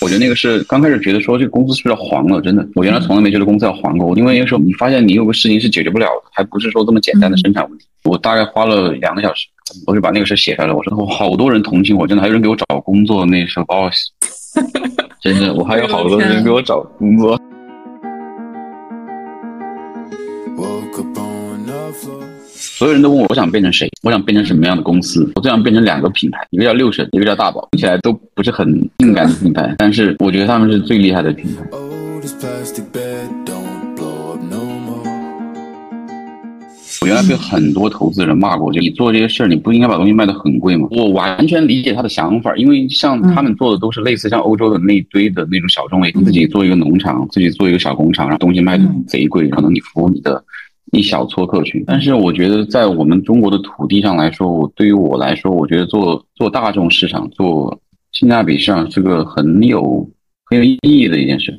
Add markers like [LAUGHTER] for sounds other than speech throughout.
我觉得那个是刚开始觉得说这个公司是不是要黄了，真的，我原来从来没觉得公司要黄过，因为那个时候你发现你有个事情是解决不了的，还不是说这么简单的生产问题。我大概花了两个小时，我就把那个事写下来。我说我好多人同情我，真的还有人给我找工作。那时候把我，[LAUGHS] 真的我还有好多人给我找工作。所有人都问我，我想变成谁？我想变成什么样的公司？我最想变成两个品牌，一个叫六神，一个叫大宝，听起来都不是很性感的品牌，但是我觉得他们是最厉害的品牌。我原来被很多投资人骂过，就你做这些事儿，你不应该把东西卖得很贵吗？我完全理解他的想法，因为像他们做的都是类似像欧洲的那堆的那种小众类，自己做一个农场，自己做一个小工厂，然后东西卖的贼贵，可能你服务你的。一小撮客群，但是我觉得在我们中国的土地上来说，我对于我来说，我觉得做做大众市场、做性价比市场是个很有很有意义的一件事。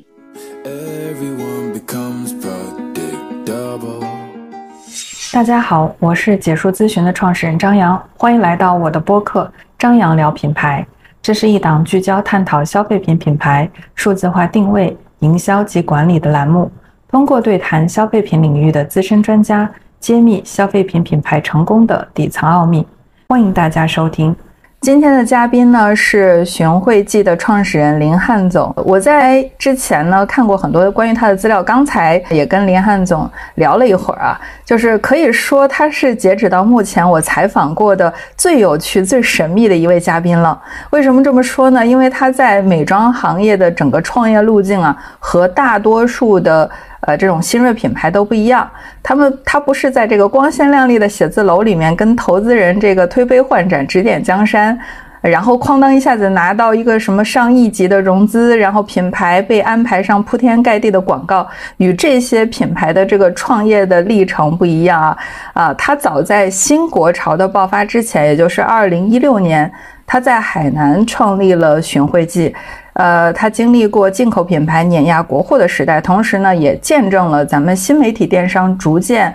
大家好，我是解说咨询的创始人张扬，欢迎来到我的播客《张扬聊品牌》。这是一档聚焦探讨消费品品牌数字化定位、营销及管理的栏目。通过对谈消费品领域的资深专家，揭秘消费品品牌成功的底层奥秘。欢迎大家收听。今天的嘉宾呢是寻汇记的创始人林汉总。我在之前呢看过很多关于他的资料，刚才也跟林汉总聊了一会儿啊，就是可以说他是截止到目前我采访过的最有趣、最神秘的一位嘉宾了。为什么这么说呢？因为他在美妆行业的整个创业路径啊，和大多数的。呃，这种新锐品牌都不一样，他们他不是在这个光鲜亮丽的写字楼里面跟投资人这个推杯换盏、指点江山，然后哐当一下子拿到一个什么上亿级的融资，然后品牌被安排上铺天盖地的广告，与这些品牌的这个创业的历程不一样啊啊！他早在新国潮的爆发之前，也就是二零一六年，他在海南创立了寻汇记。呃，他经历过进口品牌碾压国货的时代，同时呢，也见证了咱们新媒体电商逐渐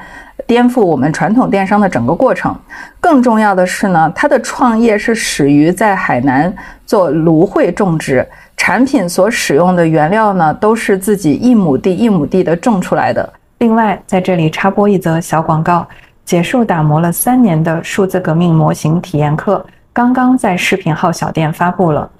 颠覆我们传统电商的整个过程。更重要的是呢，他的创业是始于在海南做芦荟种植，产品所使用的原料呢，都是自己一亩地一亩地的种出来的。另外，在这里插播一则小广告：结束打磨了三年的数字革命模型体验课，刚刚在视频号小店发布了。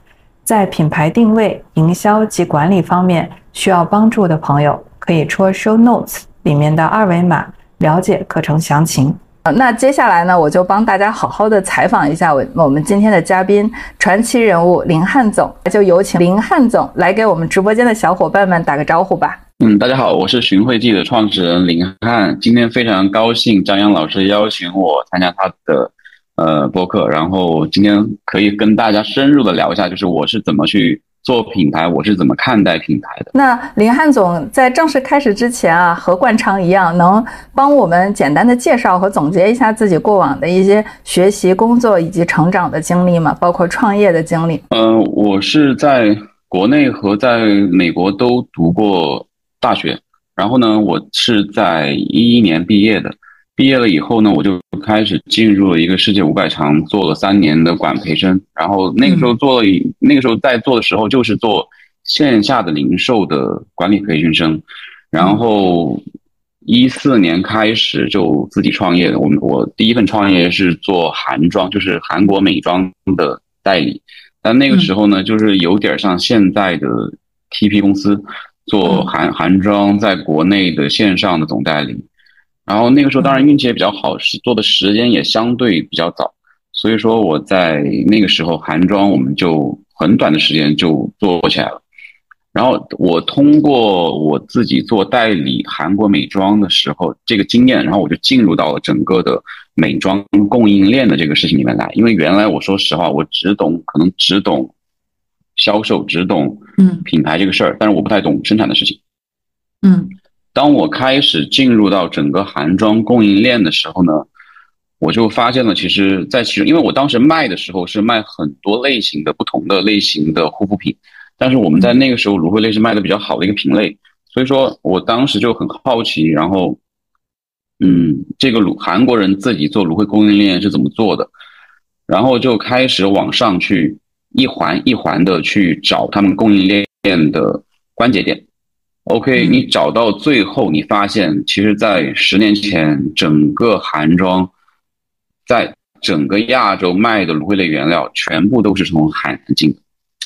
在品牌定位、营销及管理方面需要帮助的朋友，可以戳 show notes 里面的二维码了解课程详情。那接下来呢，我就帮大家好好的采访一下我我们今天的嘉宾，传奇人物林汉总，就有请林汉总来给我们直播间的小伙伴们打个招呼吧。嗯，大家好，我是寻汇记的创始人林汉，今天非常高兴张扬老师邀请我参加他的。呃，播客，然后今天可以跟大家深入的聊一下，就是我是怎么去做品牌，我是怎么看待品牌的。那林汉总在正式开始之前啊，和惯常一样，能帮我们简单的介绍和总结一下自己过往的一些学习、工作以及成长的经历吗？包括创业的经历。嗯，我是在国内和在美国都读过大学，然后呢，我是在一一年毕业的。毕业了以后呢，我就开始进入了一个世界五百强，做了三年的管培生。然后那个时候做了，那个时候在做的时候就是做线下的零售的管理培训生。然后一四年开始就自己创业。我们我第一份创业是做韩妆，就是韩国美妆的代理。但那个时候呢，就是有点像现在的 TP 公司，做韩韩妆在国内的线上的总代理。然后那个时候当然运气也比较好，是做的时间也相对比较早，所以说我在那个时候韩妆我们就很短的时间就做起来了。然后我通过我自己做代理韩国美妆的时候这个经验，然后我就进入到了整个的美妆供应链的这个事情里面来。因为原来我说实话，我只懂可能只懂销售，只懂嗯品牌这个事儿，但是我不太懂生产的事情，嗯。当我开始进入到整个韩妆供应链的时候呢，我就发现了，其实，在其中，因为我当时卖的时候是卖很多类型的不同的类型的护肤品，但是我们在那个时候芦荟类是卖的比较好的一个品类，所以说我当时就很好奇，然后，嗯，这个芦韩国人自己做芦荟供应链是怎么做的，然后就开始往上去一环一环的去找他们供应链的关节点。OK，你找到最后，你发现其实，在十年前，整个韩庄在整个亚洲卖的芦荟类原料全部都是从海南进的，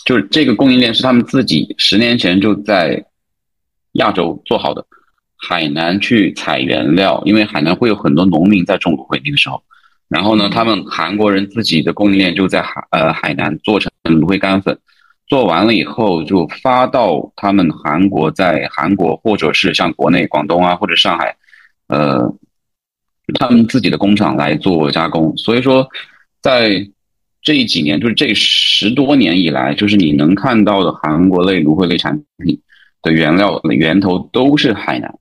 就是这个供应链是他们自己十年前就在亚洲做好的，海南去采原料，因为海南会有很多农民在种芦荟那个时候，然后呢，他们韩国人自己的供应链就在海呃海南做成芦荟干粉。做完了以后，就发到他们韩国，在韩国或者是像国内广东啊或者上海，呃，他们自己的工厂来做加工。所以说，在这几年，就是这十多年以来，就是你能看到的韩国类芦荟类产品的原料源头都是海南。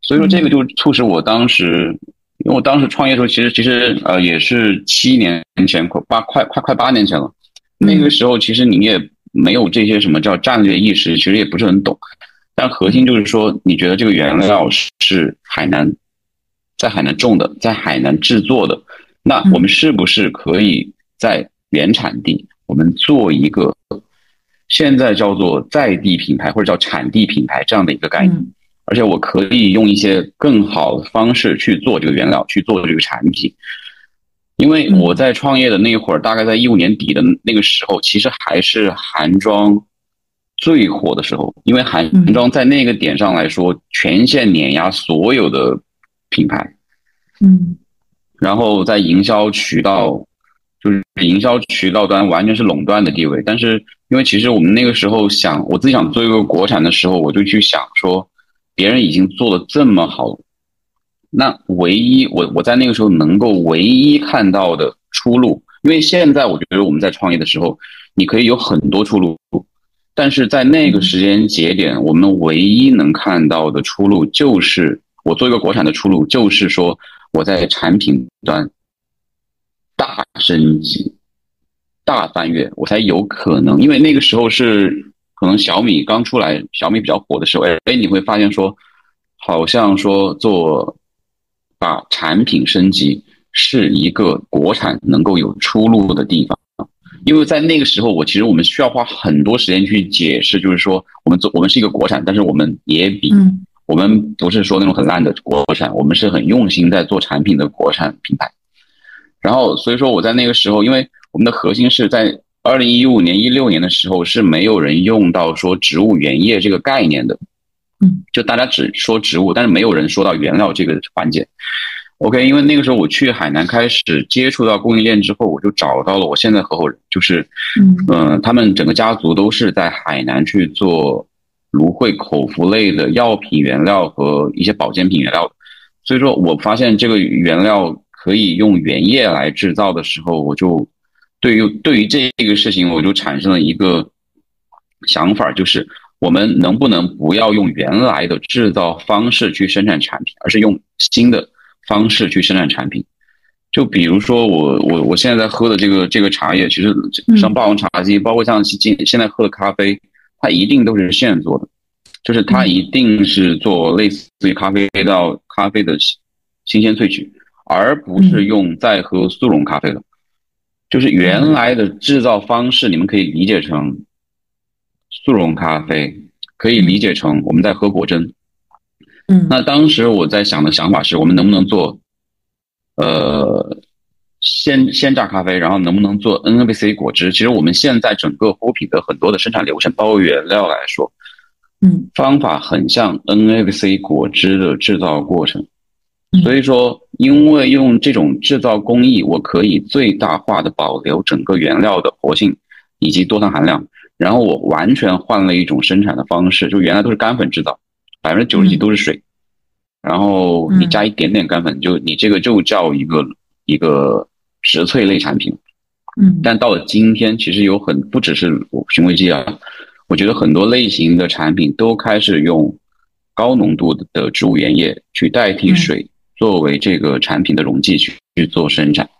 所以说，这个就促使我当时，因为我当时创业的时候，其实其实呃也是七年前，快八快快快八年前了。那个时候，其实你也。没有这些什么叫战略意识，其实也不是很懂。但核心就是说，你觉得这个原料是海南在海南种的，在海南制作的，那我们是不是可以在原产地，我们做一个现在叫做在地品牌或者叫产地品牌这样的一个概念？而且我可以用一些更好的方式去做这个原料，去做这个产品。因为我在创业的那会儿，大概在一五年底的那个时候，其实还是韩妆最火的时候。因为韩妆在那个点上来说，全线碾压所有的品牌，嗯，然后在营销渠道，就是营销渠道端完全是垄断的地位。但是，因为其实我们那个时候想，我自己想做一个国产的时候，我就去想说，别人已经做的这么好。那唯一我我在那个时候能够唯一看到的出路，因为现在我觉得我们在创业的时候，你可以有很多出路，但是在那个时间节点，我们唯一能看到的出路就是我做一个国产的出路，就是说我在产品端大升级、大翻越，我才有可能。因为那个时候是可能小米刚出来，小米比较火的时候，哎，你会发现说，好像说做。把产品升级是一个国产能够有出路的地方，因为在那个时候，我其实我们需要花很多时间去解释，就是说我们做我们是一个国产，但是我们也比我们不是说那种很烂的国产，我们是很用心在做产品的国产品牌。然后所以说我在那个时候，因为我们的核心是在二零一五年一六年的时候是没有人用到说植物原液这个概念的。就大家只说植物，但是没有人说到原料这个环节。OK，因为那个时候我去海南开始接触到供应链之后，我就找到了我现在合伙人，就是嗯，他们整个家族都是在海南去做芦荟口服类的药品原料和一些保健品原料的。所以说我发现这个原料可以用原液来制造的时候，我就对于对于这个事情，我就产生了一个想法，就是。我们能不能不要用原来的制造方式去生产产品，而是用新的方式去生产产品？就比如说我我我现在在喝的这个这个茶叶，其实像霸王茶姬，包括像今现在喝的咖啡，它一定都是现做的，就是它一定是做类似于咖啡到咖啡的新鲜萃取，而不是用再喝速溶咖啡的。就是原来的制造方式，你们可以理解成。速溶咖啡可以理解成我们在喝果珍，嗯，那当时我在想的想法是我们能不能做，呃，鲜鲜榨咖啡，然后能不能做 NABC 果汁？其实我们现在整个护肤品的很多的生产流程，包括原料来说，嗯，方法很像 NABC 果汁的制造过程。所以说，因为用这种制造工艺，我可以最大化的保留整个原料的活性以及多糖含量。然后我完全换了一种生产的方式，就原来都是干粉制造，百分之九十几都是水，然后你加一点点干粉，就你这个就叫一个一个植萃类产品。嗯，但到了今天，其实有很不只是寻味剂啊，我觉得很多类型的产品都开始用高浓度的植物原液去代替水，作为这个产品的溶剂去去做生产。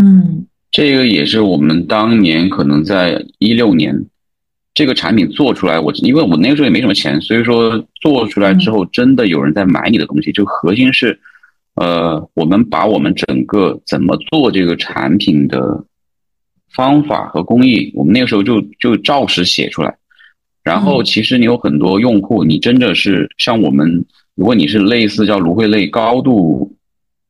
嗯，这个也是我们当年可能在一六年。这个产品做出来，我因为我那个时候也没什么钱，所以说做出来之后真的有人在买你的东西。就核心是，呃，我们把我们整个怎么做这个产品的方法和工艺，我们那个时候就就照实写出来。然后其实你有很多用户，你真的是像我们，如果你是类似叫芦荟类高度，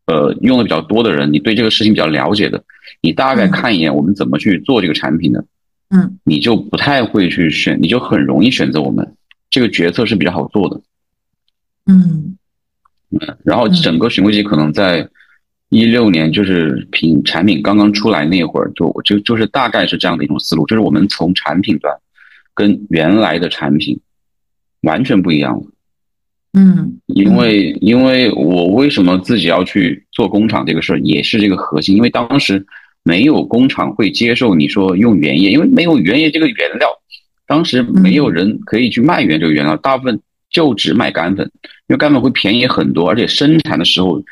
呃，用的比较多的人，你对这个事情比较了解的，你大概看一眼我们怎么去做这个产品的，嗯，你就不太会去选，你就很容易选择我们这个决策是比较好做的，嗯。嗯，然后整个寻味记可能在一六年就是品产品刚刚出来那会儿，就就就是大概是这样的一种思路，就是我们从产品端。跟原来的产品完全不一样了，嗯，因为因为我为什么自己要去做工厂这个事儿，也是这个核心，因为当时没有工厂会接受你说用原液，因为没有原液这个原料，当时没有人可以去卖原这个原料，大部分就只卖干粉，因为干粉会便宜很多，而且生产的时候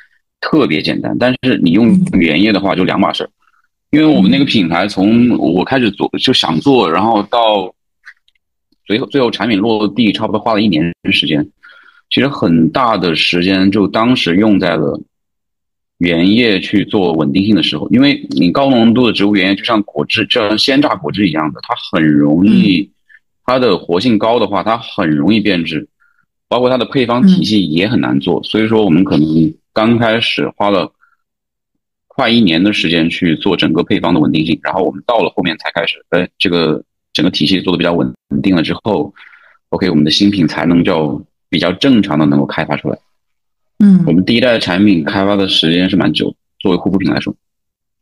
特别简单，但是你用原液的话就两码事儿，因为我们那个品牌从我开始做就想做，然后到。最后，最后产品落地差不多花了一年时间，其实很大的时间就当时用在了原液去做稳定性的时候，因为你高浓度的植物原液就像果汁，就像鲜榨果汁一样的，它很容易，它的活性高的话，它很容易变质，包括它的配方体系也很难做，所以说我们可能刚开始花了快一年的时间去做整个配方的稳定性，然后我们到了后面才开始，哎，这个。整个体系做的比较稳定了之后，OK，我们的新品才能叫比较正常的能够开发出来。嗯，我们第一代产品开发的时间是蛮久，作为护肤品来说，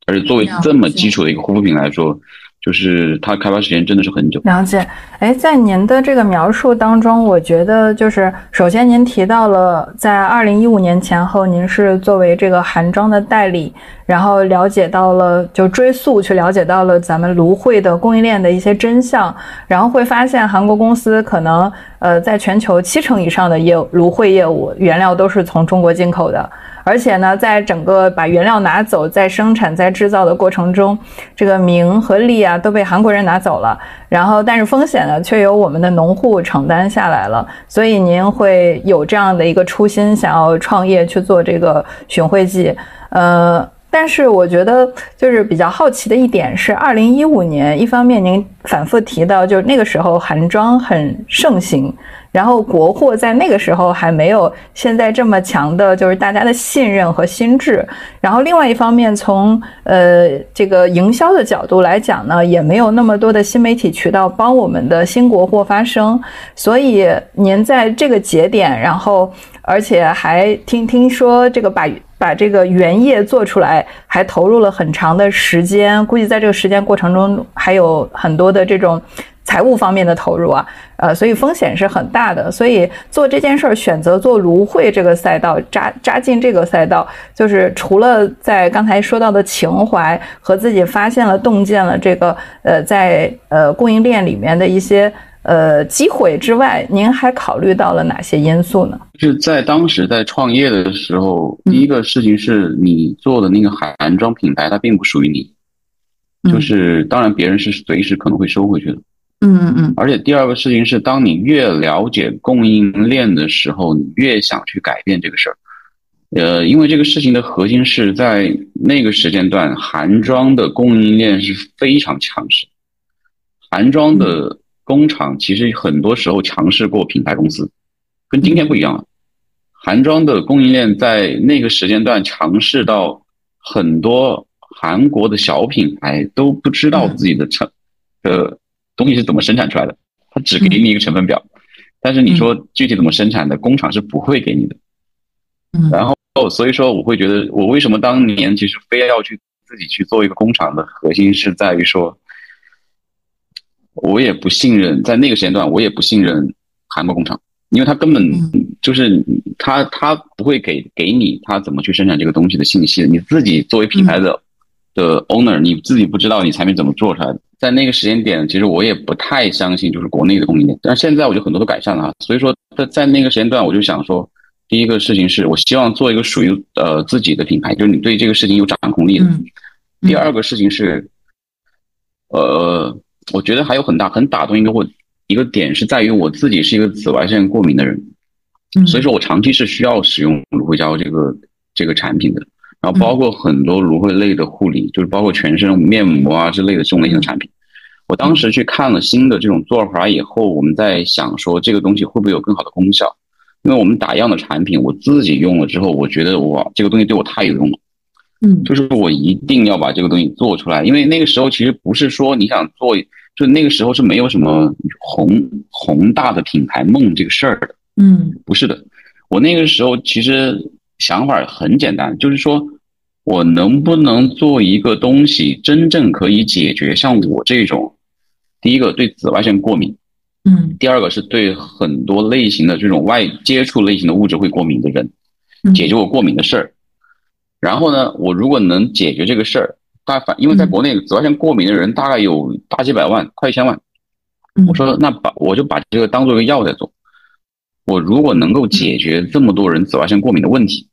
而且作为这么基础的一个护肤品来说。就是它开发时间真的是很久。了解，哎，在您的这个描述当中，我觉得就是首先您提到了在二零一五年前后，您是作为这个韩妆的代理，然后了解到了就追溯去了解到了咱们芦荟的供应链的一些真相，然后会发现韩国公司可能呃在全球七成以上的业芦荟业务原料都是从中国进口的。而且呢，在整个把原料拿走、在生产、在制造的过程中，这个名和利啊都被韩国人拿走了。然后，但是风险呢，却由我们的农户承担下来了。所以，您会有这样的一个初心，想要创业去做这个寻惠剂。呃，但是我觉得就是比较好奇的一点是，二零一五年，一方面您反复提到，就是那个时候韩妆很盛行。然后国货在那个时候还没有现在这么强的，就是大家的信任和心智。然后另外一方面，从呃这个营销的角度来讲呢，也没有那么多的新媒体渠道帮我们的新国货发声。所以您在这个节点，然后而且还听听说这个把把这个原液做出来，还投入了很长的时间，估计在这个时间过程中还有很多的这种。财务方面的投入啊，呃，所以风险是很大的。所以做这件事儿，选择做芦荟这个赛道，扎扎进这个赛道，就是除了在刚才说到的情怀和自己发现了洞见了这个呃，在呃供应链里面的一些呃机会之外，您还考虑到了哪些因素呢？是在当时在创业的时候，第一个事情是你做的那个韩妆品牌，它并不属于你，就是当然别人是随时可能会收回去的。嗯嗯嗯，而且第二个事情是，当你越了解供应链的时候，你越想去改变这个事儿。呃，因为这个事情的核心是在那个时间段，韩妆的供应链是非常强势。韩妆的工厂其实很多时候强势过品牌公司，跟今天不一样了。韩妆的供应链在那个时间段强势到很多韩国的小品牌都不知道自己的成呃。东西是怎么生产出来的？他只给你一个成分表，但是你说具体怎么生产的，工厂是不会给你的。嗯，然后所以说，我会觉得我为什么当年其实非要去自己去做一个工厂的核心是在于说，我也不信任在那个时间段，我也不信任韩国工厂，因为他根本就是他他不会给给你他怎么去生产这个东西的信息，你自己作为品牌的。的 owner，你自己不知道你产品怎么做出来的，在那个时间点，其实我也不太相信，就是国内的供应链。但是现在我就很多都改善了，所以说在在那个时间段，我就想说，第一个事情是我希望做一个属于呃自己的品牌，就是你对这个事情有掌控力的。第二个事情是，呃，我觉得还有很大很打动一个我一个点是在于我自己是一个紫外线过敏的人，所以说我长期是需要使用芦荟胶这个这个产品的。然后包括很多芦荟类的护理，就是包括全身面膜啊之类的这种类型的产品。我当时去看了新的这种做法以后，我们在想说这个东西会不会有更好的功效？因为我们打样的产品，我自己用了之后，我觉得哇，这个东西对我太有用了。嗯，就是我一定要把这个东西做出来，因为那个时候其实不是说你想做，就那个时候是没有什么宏宏大的品牌梦这个事儿的。嗯，不是的，我那个时候其实想法很简单，就是说我能不能做一个东西，真正可以解决像我这种，第一个对紫外线过敏，嗯，第二个是对很多类型的这种外接触类型的物质会过敏的人，解决我过敏的事儿。然后呢，我如果能解决这个事儿，大反因为在国内紫外线过敏的人大概有大几百万，快一千万。我说那把我就把这个当做一个药在做。我如果能够解决这么多人紫外线过敏的问题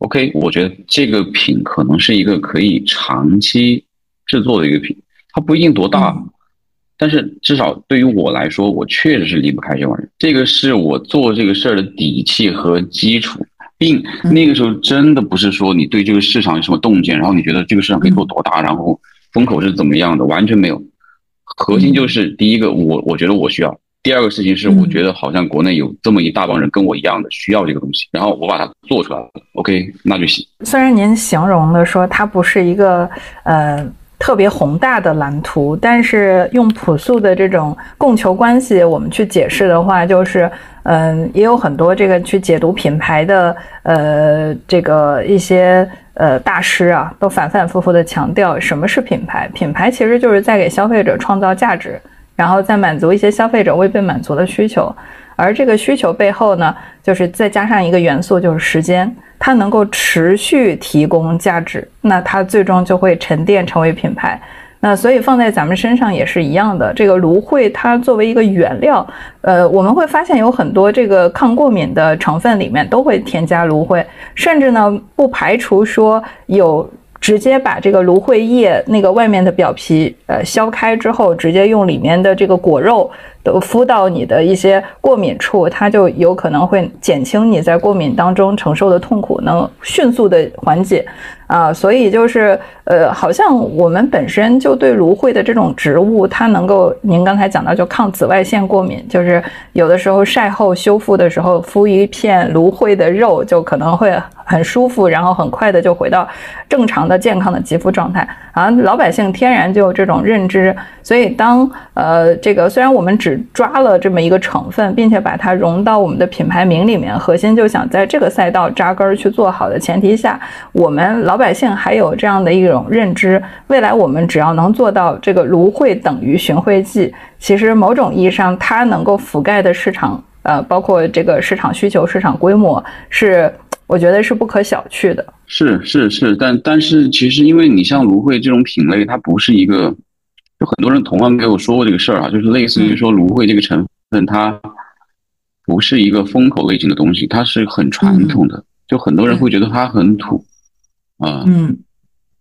，OK，我觉得这个品可能是一个可以长期制作的一个品。它不一定多大，但是至少对于我来说，我确实是离不开这玩意儿。这个是我做这个事儿的底气和基础。并那个时候真的不是说你对这个市场有什么洞见，然后你觉得这个市场可以做多大，然后风口是怎么样的，完全没有。核心就是第一个，我我觉得我需要；第二个事情是，我觉得好像国内有这么一大帮人跟我一样的需要这个东西，然后我把它做出来了。OK，那就行。虽然您形容的说它不是一个呃。特别宏大的蓝图，但是用朴素的这种供求关系，我们去解释的话，就是，嗯，也有很多这个去解读品牌的，呃，这个一些呃大师啊，都反反复复的强调什么是品牌？品牌其实就是在给消费者创造价值，然后再满足一些消费者未被满足的需求，而这个需求背后呢，就是再加上一个元素，就是时间。它能够持续提供价值，那它最终就会沉淀成为品牌。那所以放在咱们身上也是一样的。这个芦荟它作为一个原料，呃，我们会发现有很多这个抗过敏的成分里面都会添加芦荟，甚至呢不排除说有直接把这个芦荟叶那个外面的表皮呃削开之后，直接用里面的这个果肉。都敷到你的一些过敏处，它就有可能会减轻你在过敏当中承受的痛苦，能迅速的缓解。啊，所以就是呃，好像我们本身就对芦荟的这种植物，它能够您刚才讲到就抗紫外线过敏，就是有的时候晒后修复的时候敷一片芦荟的肉，就可能会很舒服，然后很快的就回到正常的健康的肌肤状态。啊，老百姓天然就有这种认知，所以当呃这个虽然我们只抓了这么一个成分，并且把它融到我们的品牌名里面，核心就想在这个赛道扎根儿去做好的前提下，我们老。百姓还有这样的一种认知，未来我们只要能做到这个芦荟等于寻荟剂，其实某种意义上它能够覆盖的市场，呃，包括这个市场需求、市场规模，是我觉得是不可小觑的。是是是，但但是其实因为你像芦荟这种品类，它不是一个，有很多人同样给我说过这个事儿啊，就是类似于说芦荟这个成分，它不是一个风口类型的东西，它是很传统的，就很多人会觉得它很土。啊，嗯，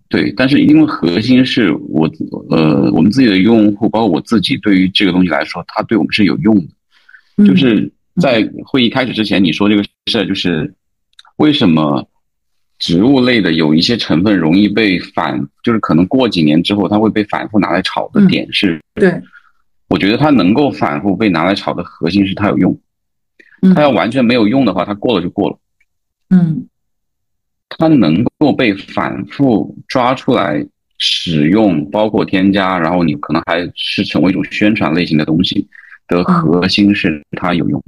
对，但是因为核心是我，呃，我们自己的用户，包括我自己，对于这个东西来说，它对我们是有用的。就是在会议开始之前，你说这个事儿，就是为什么植物类的有一些成分容易被反，就是可能过几年之后，它会被反复拿来炒的点是，对，我觉得它能够反复被拿来炒的核心是它有用，它要完全没有用的话，它过了就过了，嗯。它能够被反复抓出来使用，包括添加，然后你可能还是成为一种宣传类型的东西的核心是它有用。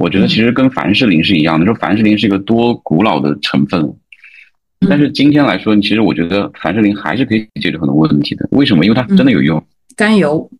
我觉得其实跟凡士林是一样的，说凡士林是一个多古老的成分，但是今天来说，其实我觉得凡士林还是可以解决很多问题的。为什么？因为它真的有用。甘油。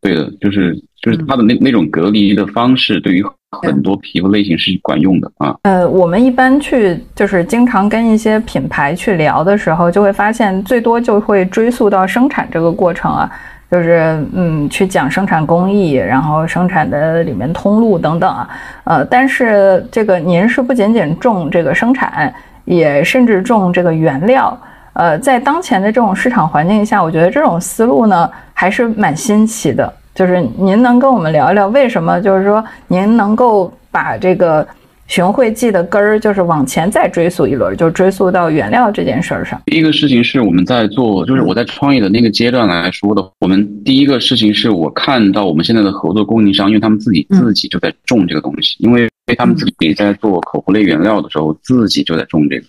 对的，就是 [LAUGHS] 就是它的那那种隔离的方式，对于。很多皮肤类型是管用的啊。呃，我们一般去就是经常跟一些品牌去聊的时候，就会发现最多就会追溯到生产这个过程啊，就是嗯，去讲生产工艺，然后生产的里面通路等等啊。呃，但是这个您是不仅仅重这个生产，也甚至重这个原料。呃，在当前的这种市场环境下，我觉得这种思路呢还是蛮新奇的。就是您能跟我们聊一聊，为什么就是说您能够把这个熊会记的根儿就是往前再追溯一轮，就追溯到原料这件事儿上。第一个事情是我们在做，就是我在创业的那个阶段来说的，我们第一个事情是我看到我们现在的合作供应商，因为他们自己自己就在种这个东西，因为他们自己在做口服类原料的时候，自己就在种这个。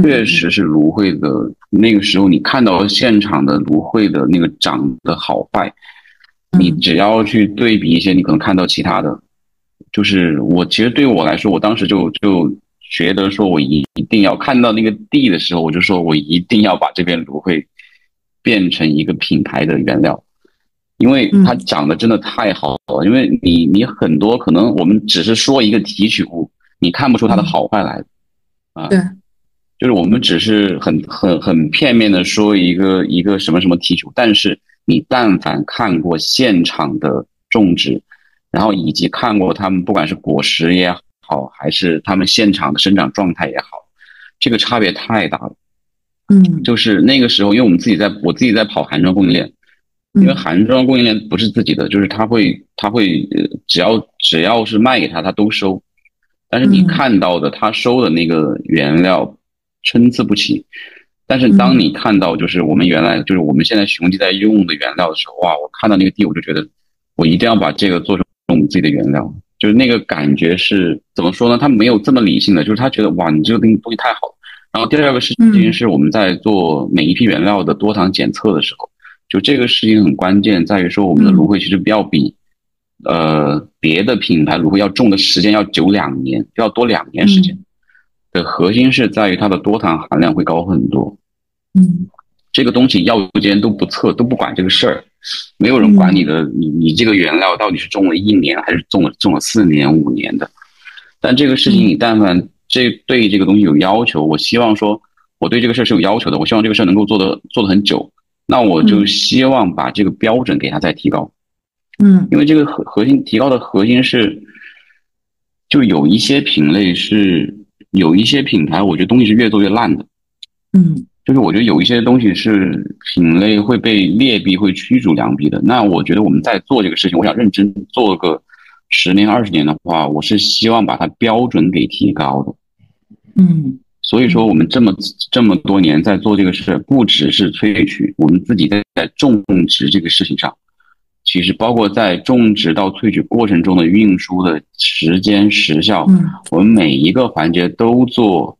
确实是芦荟的那个时候，你看到现场的芦荟的那个长得好坏，你只要去对比一些，你可能看到其他的。就是我其实对我来说，我当时就就觉得说，我一一定要看到那个地的时候，我就说我一定要把这片芦荟变成一个品牌的原料，因为它长得真的太好了。因为你你很多可能我们只是说一个提取物，你看不出它的好坏来，啊，对，就是我们只是很很很片面的说一个一个什么什么提取物，但是你但凡看过现场的种植。然后以及看过他们，不管是果实也好，还是他们现场的生长状态也好，这个差别太大了。嗯，就是那个时候，因为我们自己在，我自己在跑韩装供应链，因为韩装供应链不是自己的，就是他会，他会，只要只要是卖给他，他都收。但是你看到的他收的那个原料参差不齐，但是当你看到就是我们原来就是我们现在雄鸡在用的原料的时候，哇，我看到那个地，我就觉得我一定要把这个做成。我们自己的原料，就是那个感觉是怎么说呢？他没有这么理性的，就是他觉得哇，你这个东西东西太好了。然后第二个事情是我们在做每一批原料的多糖检测的时候，就这个事情很关键，在于说我们的芦荟其实要比呃别的品牌芦荟要种的时间要久两年，要多两年时间。的核心是在于它的多糖含量会高很多。嗯，这个东西药监都不测，都不管这个事儿。没有人管你的，你你这个原料到底是种了一年还是种了种了四年五年的？但这个事情你但凡这对这个东西有要求，我希望说我对这个事儿是有要求的，我希望这个事儿能够做的做的很久，那我就希望把这个标准给它再提高。嗯，因为这个核核心提高的核心是，就有一些品类是有一些品牌，我觉得东西是越做越烂的。嗯。就是我觉得有一些东西是品类会被劣币会驱逐良币的。那我觉得我们在做这个事情，我想认真做个十年二十年的话，我是希望把它标准给提高的。嗯，所以说我们这么这么多年在做这个事，不只是萃取，我们自己在在种植这个事情上，其实包括在种植到萃取过程中的运输的时间时效，我们每一个环节都做。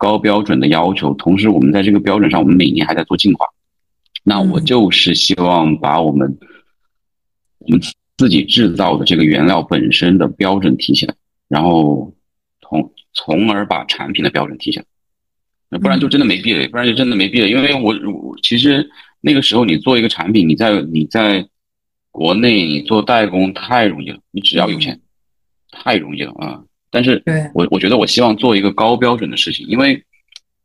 高标准的要求，同时我们在这个标准上，我们每年还在做进化。那我就是希望把我们我们自己制造的这个原料本身的标准提起来，然后从从而把产品的标准提起来。那不然就真的没必了，不然就真的没必了。因为我我其实那个时候你做一个产品，你在你在国内你做代工太容易了，你只要有钱，太容易了啊。但是，我我觉得我希望做一个高标准的事情，因为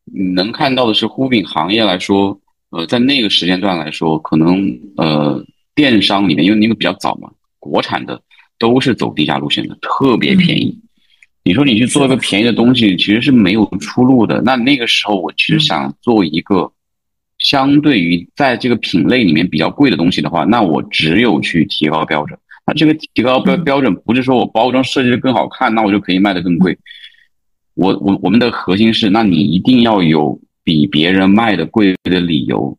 你能看到的是，护肤品行业来说，呃，在那个时间段来说，可能呃，电商里面，因为那个比较早嘛，国产的都是走低价路线的，特别便宜。你说你去做一个便宜的东西，其实是没有出路的。那那个时候，我其实想做一个相对于在这个品类里面比较贵的东西的话，那我只有去提高标准。它这个提高标标准不是说我包装设计的更好看，那我就可以卖的更贵。我我我们的核心是，那你一定要有比别人卖的贵的理由，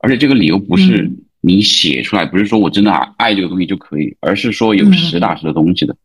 而且这个理由不是你写出来，不是说我真的爱这个东西就可以，而是说有实打实的东西的。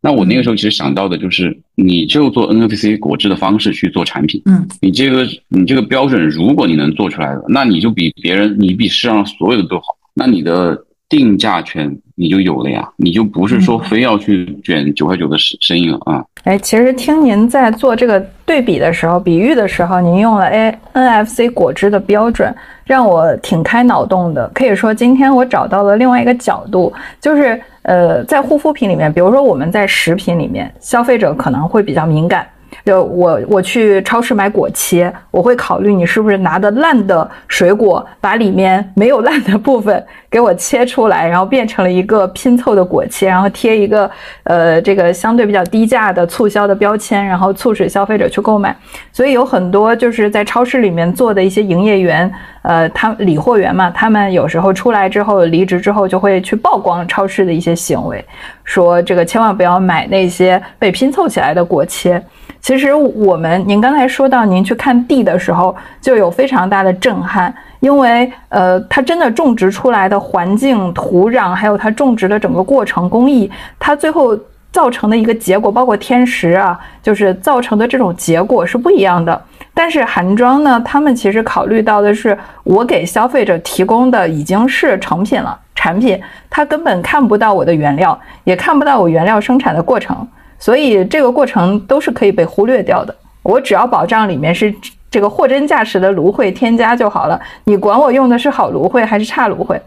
那我那个时候其实想到的就是，你就做 NFC 果汁的方式去做产品。嗯，你这个你这个标准，如果你能做出来的，那你就比别人，你比世上所有的都好。那你的。定价权你就有了呀，你就不是说非要去卷九块九的生生意了啊。哎，其实听您在做这个对比的时候、比喻的时候，您用了 A NFC 果汁的标准，让我挺开脑洞的。可以说，今天我找到了另外一个角度，就是呃，在护肤品里面，比如说我们在食品里面，消费者可能会比较敏感。就我我去超市买果切，我会考虑你是不是拿的烂的水果，把里面没有烂的部分给我切出来，然后变成了一个拼凑的果切，然后贴一个呃这个相对比较低价的促销的标签，然后促使消费者去购买。所以有很多就是在超市里面做的一些营业员，呃，他理货员嘛，他们有时候出来之后离职之后就会去曝光超市的一些行为，说这个千万不要买那些被拼凑起来的果切。其实我们，您刚才说到您去看地的时候，就有非常大的震撼，因为呃，它真的种植出来的环境、土壤，还有它种植的整个过程工艺，它最后造成的一个结果，包括天时啊，就是造成的这种结果是不一样的。但是韩庄呢，他们其实考虑到的是，我给消费者提供的已经是成品了，产品，他根本看不到我的原料，也看不到我原料生产的过程。所以这个过程都是可以被忽略掉的。我只要保障里面是这个货真价实的芦荟添加就好了。你管我用的是好芦荟还是差芦荟？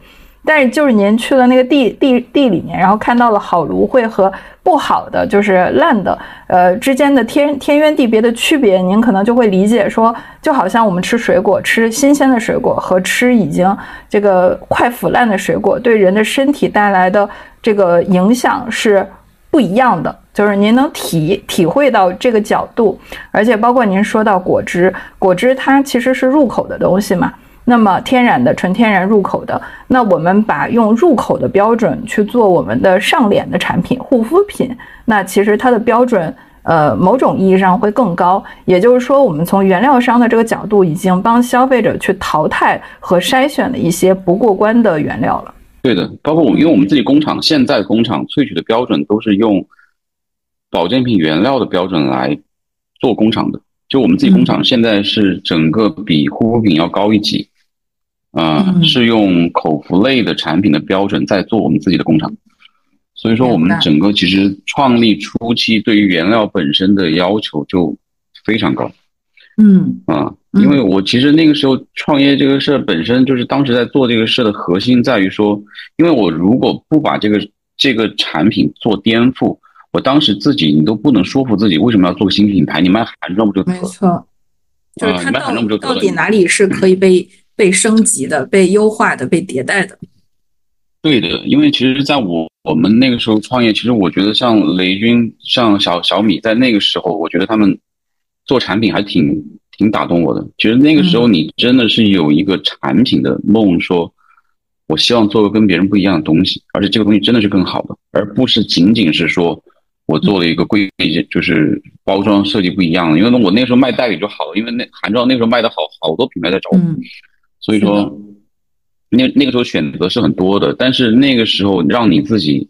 但是就是您去了那个地地地里面，然后看到了好芦荟和不好的，就是烂的，呃之间的天天渊地别的区别，您可能就会理解说，就好像我们吃水果，吃新鲜的水果和吃已经这个快腐烂的水果，对人的身体带来的这个影响是不一样的。就是您能体体会到这个角度，而且包括您说到果汁，果汁它其实是入口的东西嘛。那么天然的、纯天然入口的，那我们把用入口的标准去做我们的上脸的产品、护肤品，那其实它的标准，呃，某种意义上会更高。也就是说，我们从原料商的这个角度，已经帮消费者去淘汰和筛选了一些不过关的原料了。对的，包括我们，因为我们自己工厂现在工厂萃取的标准都是用。保健品原料的标准来做工厂的，就我们自己工厂现在是整个比护肤品要高一级，啊，是用口服类的产品的标准在做我们自己的工厂，所以说我们整个其实创立初期对于原料本身的要求就非常高，嗯。啊，因为我其实那个时候创业这个事儿本身就是当时在做这个事的核心在于说，因为我如果不把这个这个产品做颠覆。我当时自己，你都不能说服自己为什么要做个新品牌？你卖韩妆不就得了？没错，就是它到到底哪里是可以被被升级的、被优化的、被迭代的？对的，因为其实在我我们那个时候创业，其实我觉得像雷军、像小小米，在那个时候，我觉得他们做产品还挺挺打动我的。其实那个时候，你真的是有一个产品的梦，说我希望做个跟别人不一样的东西，而且这个东西真的是更好的，而不是仅仅是说。我做了一个柜，就是包装设计不一样，因为我那时候卖代理就好了，因为那韩妆那时候卖的好，好多品牌在找我，所以说那那个时候选择是很多的，但是那个时候让你自己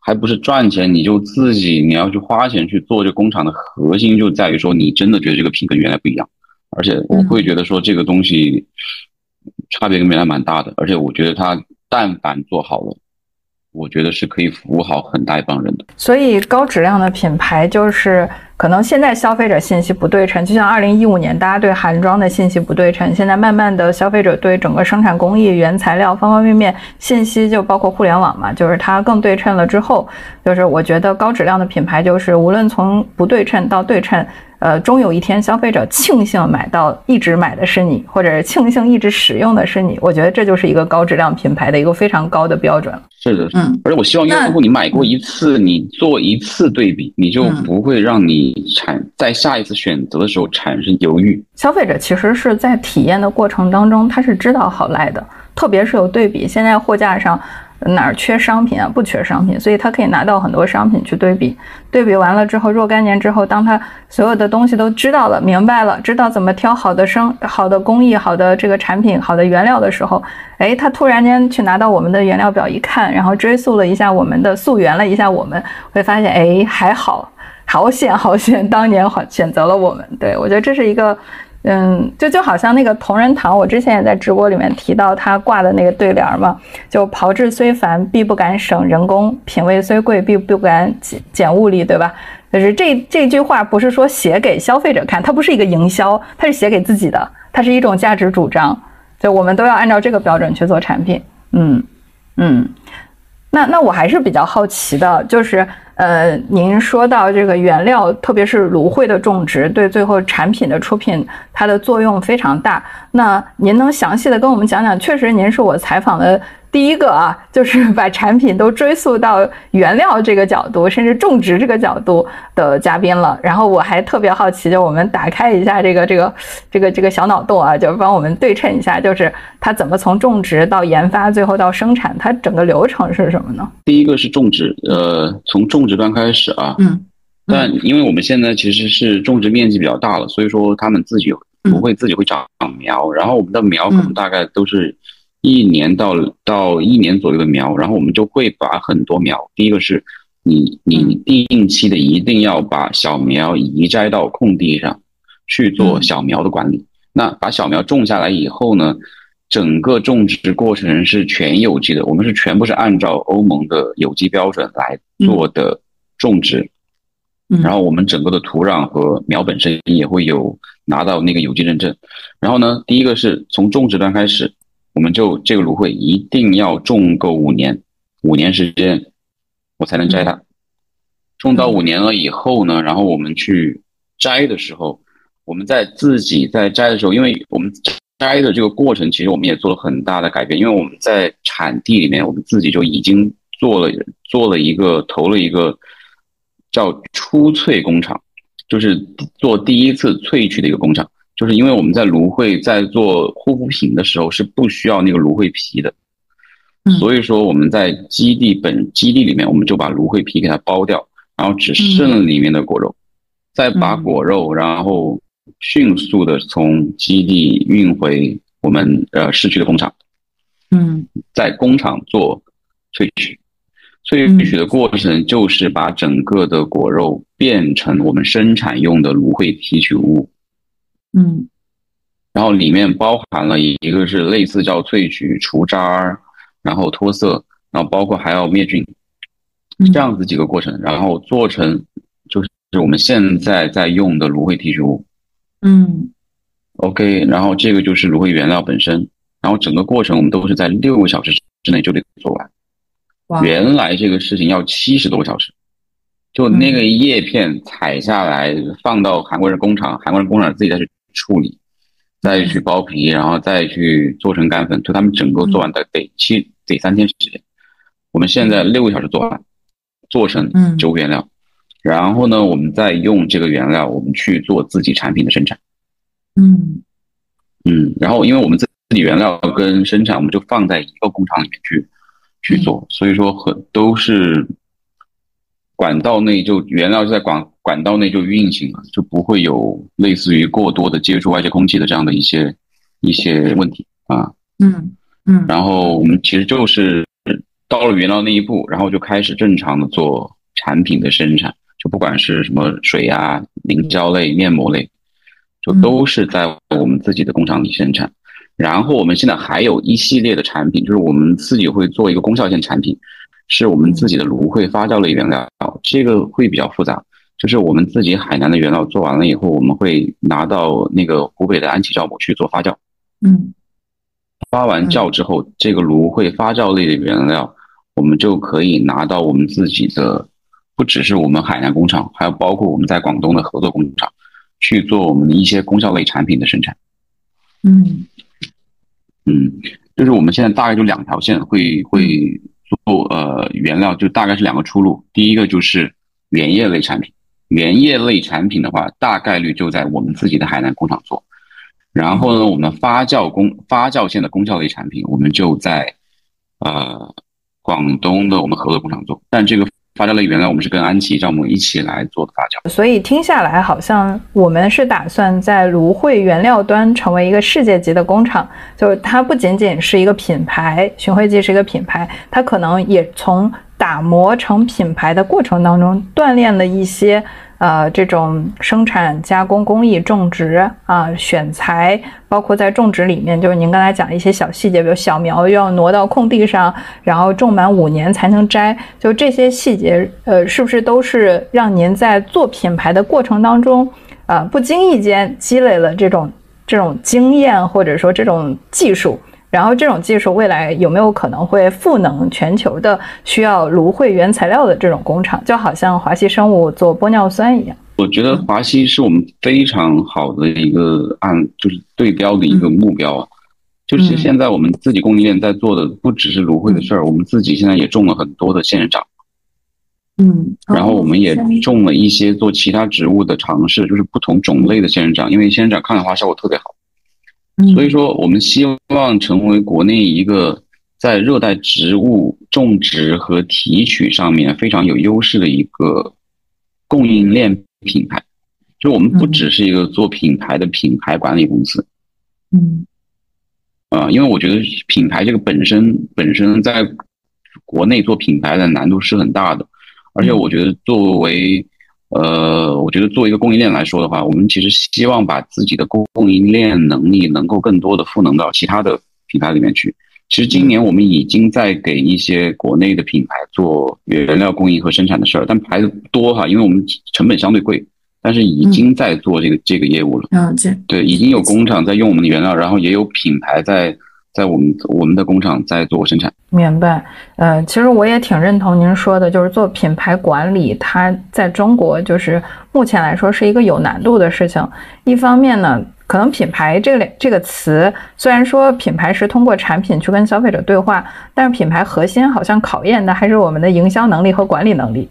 还不是赚钱，你就自己你要去花钱去做这工厂的核心就在于说你真的觉得这个品跟原来不一样，而且我会觉得说这个东西差别跟原来蛮大的，而且我觉得它但凡做好了。我觉得是可以服务好很大一帮人的，所以高质量的品牌就是可能现在消费者信息不对称，就像二零一五年大家对韩妆的信息不对称，现在慢慢的消费者对整个生产工艺、原材料方方面面信息就包括互联网嘛，就是它更对称了之后，就是我觉得高质量的品牌就是无论从不对称到对称。呃，终有一天，消费者庆幸买到一直买的是你，或者是庆幸一直使用的是你。我觉得这就是一个高质量品牌的一个非常高的标准。是的，嗯，而且我希望用户，你买过一次，你做一次对比，你就不会让你产在下一次选择的时候产生犹豫。消费者其实是在体验的过程当中，他是知道好赖的，特别是有对比。现在货架上。哪儿缺商品啊？不缺商品，所以他可以拿到很多商品去对比。对比完了之后，若干年之后，当他所有的东西都知道了、明白了，知道怎么挑好的生、好的工艺、好的这个产品、好的原料的时候，哎，他突然间去拿到我们的原料表一看，然后追溯了一下我们的溯源了一下，我们会发现，哎，还好，好险，好险，当年好选择了我们。对我觉得这是一个。嗯，就就好像那个同仁堂，我之前也在直播里面提到他挂的那个对联嘛，就炮制虽繁，必不敢省人工；品味虽贵，必不敢减减物力，对吧？就是这这句话不是说写给消费者看，它不是一个营销，它是写给自己的，它是一种价值主张，就我们都要按照这个标准去做产品。嗯嗯，那那我还是比较好奇的，就是呃，您说到这个原料，特别是芦荟的种植，对最后产品的出品，它的作用非常大。那您能详细的跟我们讲讲？确实，您是我采访的。第一个啊，就是把产品都追溯到原料这个角度，甚至种植这个角度的嘉宾了。然后我还特别好奇，就我们打开一下这个这个这个这个小脑洞啊，就帮我们对称一下，就是它怎么从种植到研发，最后到生产，它整个流程是什么呢？第一个是种植，呃，从种植端开始啊，嗯，但因为我们现在其实是种植面积比较大了，所以说他们自己不会自己会长苗，然后我们的苗可能大概都是。一年到到一年左右的苗，然后我们就会把很多苗。第一个是，你你定期的一定要把小苗移栽到空地上去做小苗的管理。那把小苗种下来以后呢，整个种植过程是全有机的，我们是全部是按照欧盟的有机标准来做的种植。然后我们整个的土壤和苗本身也会有拿到那个有机认证。然后呢，第一个是从种植端开始。我们就这个芦荟一定要种够五年，五年时间我才能摘它。种到五年了以后呢，然后我们去摘的时候，我们在自己在摘的时候，因为我们摘的这个过程，其实我们也做了很大的改变，因为我们在产地里面，我们自己就已经做了做了一个投了一个叫初萃工厂，就是做第一次萃取的一个工厂。就是因为我们在芦荟在做护肤品的时候是不需要那个芦荟皮的，所以说我们在基地本基地里面，我们就把芦荟皮给它剥掉，然后只剩里面的果肉，再把果肉然后迅速的从基地运回我们呃市区的工厂，嗯，在工厂做萃取，萃取的过程就是把整个的果肉变成我们生产用的芦荟提取物。嗯，然后里面包含了一个是类似叫萃取、除渣儿，然后脱色，然后包括还要灭菌，这样子几个过程，然后做成就是我们现在在用的芦荟提取物。嗯，OK，然后这个就是芦荟原料本身，然后整个过程我们都是在六个小时之内就得做完。原来这个事情要七十多个小时。就那个叶片采下来放到韩国人工厂，韩国人工厂自己再去处理，再去剥皮，然后再去做成干粉，就他们整个做完得得七得三天时间。我们现在六个小时做完，做成植物原料，然后呢，我们再用这个原料，我们去做自己产品的生产。嗯嗯，然后因为我们自自己原料跟生产，我们就放在一个工厂里面去去做，所以说很都是。管道内就原料就在管管道内就运行了，就不会有类似于过多的接触外界空气的这样的一些一些问题啊。嗯嗯。然后我们其实就是到了原料那一步，然后就开始正常的做产品的生产，就不管是什么水啊、凝胶类、面膜类，就都是在我们自己的工厂里生产。然后我们现在还有一系列的产品，就是我们自己会做一个功效性产品。是我们自己的芦荟发酵类原料，这个会比较复杂。就是我们自己海南的原料做完了以后，我们会拿到那个湖北的安琪酵母去做发酵。嗯，发完酵之后，这个芦荟发酵类的原料，我们就可以拿到我们自己的，不只是我们海南工厂，还有包括我们在广东的合作工厂去做我们的一些功效类产品的生产。嗯嗯，就是我们现在大概就两条线会会。做呃原料就大概是两个出路，第一个就是原液类产品，原液类产品的话，大概率就在我们自己的海南工厂做。然后呢，我们发酵工发酵线的功效类产品，我们就在呃广东的我们合作工厂做。但这个发酵类原料，我们是跟安琪酵母一起来做的发酵。所以听下来，好像我们是打算在芦荟原料端成为一个世界级的工厂，就是它不仅仅是一个品牌，寻荟记是一个品牌，它可能也从打磨成品牌的过程当中锻炼了一些。呃，这种生产加工工艺、种植啊、选材，包括在种植里面，就是您刚才讲的一些小细节，比如小苗要挪到空地上，然后种满五年才能摘，就这些细节，呃，是不是都是让您在做品牌的过程当中，呃，不经意间积累了这种这种经验，或者说这种技术，然后这种技术未来有没有可能会赋能全球的需要芦荟原材料的这种工厂？就好像华西生物做玻尿酸一样。我觉得华西是我们非常好的一个案就是对标的一个目标啊。就是现在我们自己供应链在做的不只是芦荟的事儿，我们自己现在也种了很多的仙人掌。嗯，然后我们也种了一些做其他植物的尝试，就是不同种类的仙人掌，因为仙人掌抗氧化效果特别好。所以说，我们希望成为国内一个在热带植物种植和提取上面非常有优势的一个供应链品牌。就我们不只是一个做品牌的品牌管理公司。嗯。啊，因为我觉得品牌这个本身本身在国内做品牌的难度是很大的，而且我觉得作为呃，我觉得作为一个供应链来说的话，我们其实希望把自己的供应链能力能够更多的赋能到其他的品牌里面去。其实今年我们已经在给一些国内的品牌做原料供应和生产的事儿，但牌子多哈，因为我们成本相对贵。但是已经在做这个这个业务了，对，已经有工厂在用我们的原料，然后也有品牌在在我们我们的工厂在做生产。明白，呃，其实我也挺认同您说的，就是做品牌管理，它在中国就是目前来说是一个有难度的事情。一方面呢，可能品牌这个这个词，虽然说品牌是通过产品去跟消费者对话，但是品牌核心好像考验的还是我们的营销能力和管理能力。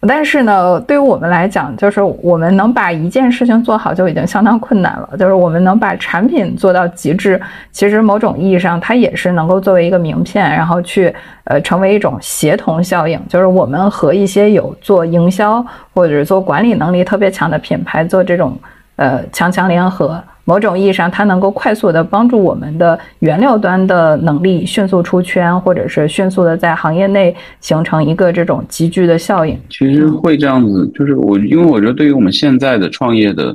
但是呢，对于我们来讲，就是我们能把一件事情做好就已经相当困难了。就是我们能把产品做到极致，其实某种意义上它也是能够作为一个名片，然后去呃成为一种协同效应。就是我们和一些有做营销或者是做管理能力特别强的品牌做这种呃强强联合。某种意义上，它能够快速的帮助我们的原料端的能力迅速出圈，或者是迅速的在行业内形成一个这种集聚的效应。其实会这样子，就是我，因为我觉得对于我们现在的创业的，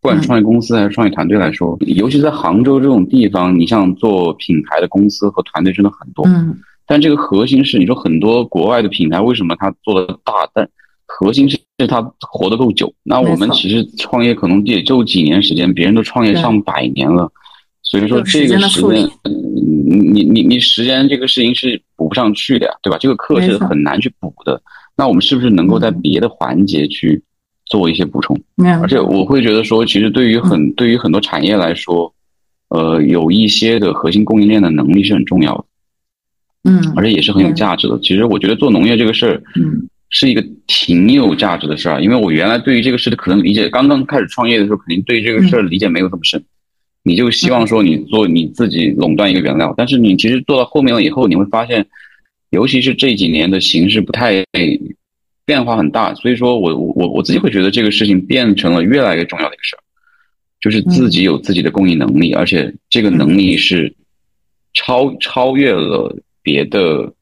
不管创业公司还是创业团队来说，尤其在杭州这种地方，你像做品牌的公司和团队真的很多。嗯。但这个核心是，你说很多国外的品牌为什么它做的大，但核心是。是他活得够久，那我们其实创业可能也就几年时间，别人都创业上百年了，所以说这个时间，你你你你时间这个事情是补不上去的呀，对吧？这个课是很难去补的。那我们是不是能够在别的环节去做一些补充？而且我会觉得说，其实对于很对于很多产业来说，呃，有一些的核心供应链的能力是很重要的，嗯，而且也是很有价值的。其实我觉得做农业这个事儿，嗯。是一个挺有价值的事儿，因为我原来对于这个事的可能理解，刚刚开始创业的时候，肯定对这个事儿理解没有这么深。你就希望说你做你自己垄断一个原料，但是你其实做到后面了以后，你会发现，尤其是这几年的形势不太变化很大，所以说我我我自己会觉得这个事情变成了越来越重要的一个事儿，就是自己有自己的供应能力，而且这个能力是超超越了别的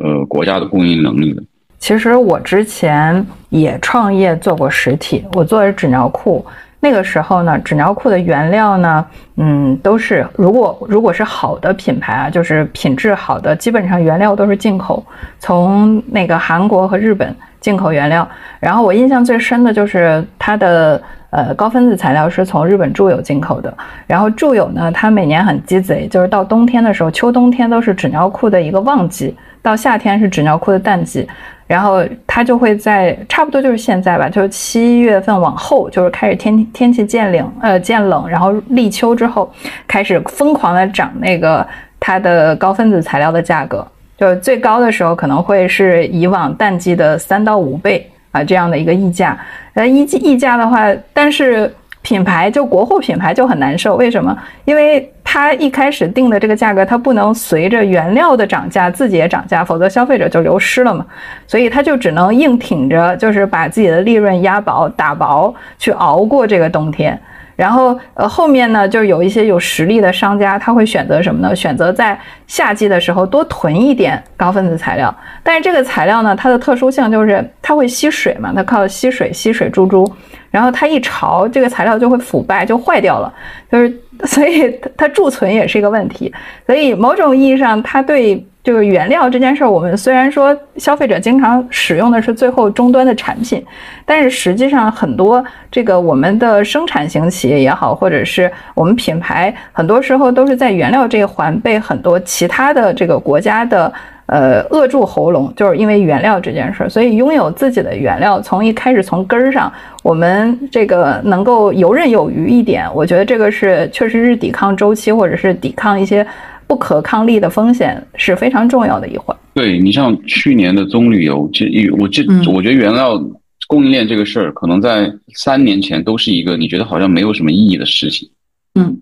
呃国家的供应能力的。其实我之前也创业做过实体，我做的是纸尿裤。那个时候呢，纸尿裤的原料呢，嗯，都是如果如果是好的品牌啊，就是品质好的，基本上原料都是进口，从那个韩国和日本进口原料。然后我印象最深的就是它的呃高分子材料是从日本住友进口的。然后住友呢，它每年很鸡贼，就是到冬天的时候，秋冬天都是纸尿裤的一个旺季，到夏天是纸尿裤的淡季。然后它就会在差不多就是现在吧，就是七月份往后，就是开始天天气渐冷，呃渐冷，然后立秋之后，开始疯狂的涨那个它的高分子材料的价格，就是最高的时候可能会是以往淡季的三到五倍啊这样的一个溢价，呃溢溢价的话，但是。品牌就国货品牌就很难受，为什么？因为它一开始定的这个价格，它不能随着原料的涨价自己也涨价，否则消费者就流失了嘛。所以它就只能硬挺着，就是把自己的利润压薄、打薄，去熬过这个冬天。然后呃后面呢，就有一些有实力的商家，他会选择什么呢？选择在夏季的时候多囤一点高分子材料。但是这个材料呢，它的特殊性就是它会吸水嘛，它靠吸水吸水珠珠。然后它一潮，这个材料就会腐败，就坏掉了，就是所以它它贮存也是一个问题。所以某种意义上，它对。就是原料这件事儿，我们虽然说消费者经常使用的是最后终端的产品，但是实际上很多这个我们的生产型企业也好，或者是我们品牌，很多时候都是在原料这一环被很多其他的这个国家的呃扼住喉咙，就是因为原料这件事儿。所以拥有自己的原料，从一开始从根儿上，我们这个能够游刃有余一点，我觉得这个是确实是抵抗周期或者是抵抗一些。不可抗力的风险是非常重要的一环。对你像去年的棕榈油，这我这我觉得原料供应链这个事儿，可能在三年前都是一个你觉得好像没有什么意义的事情。嗯，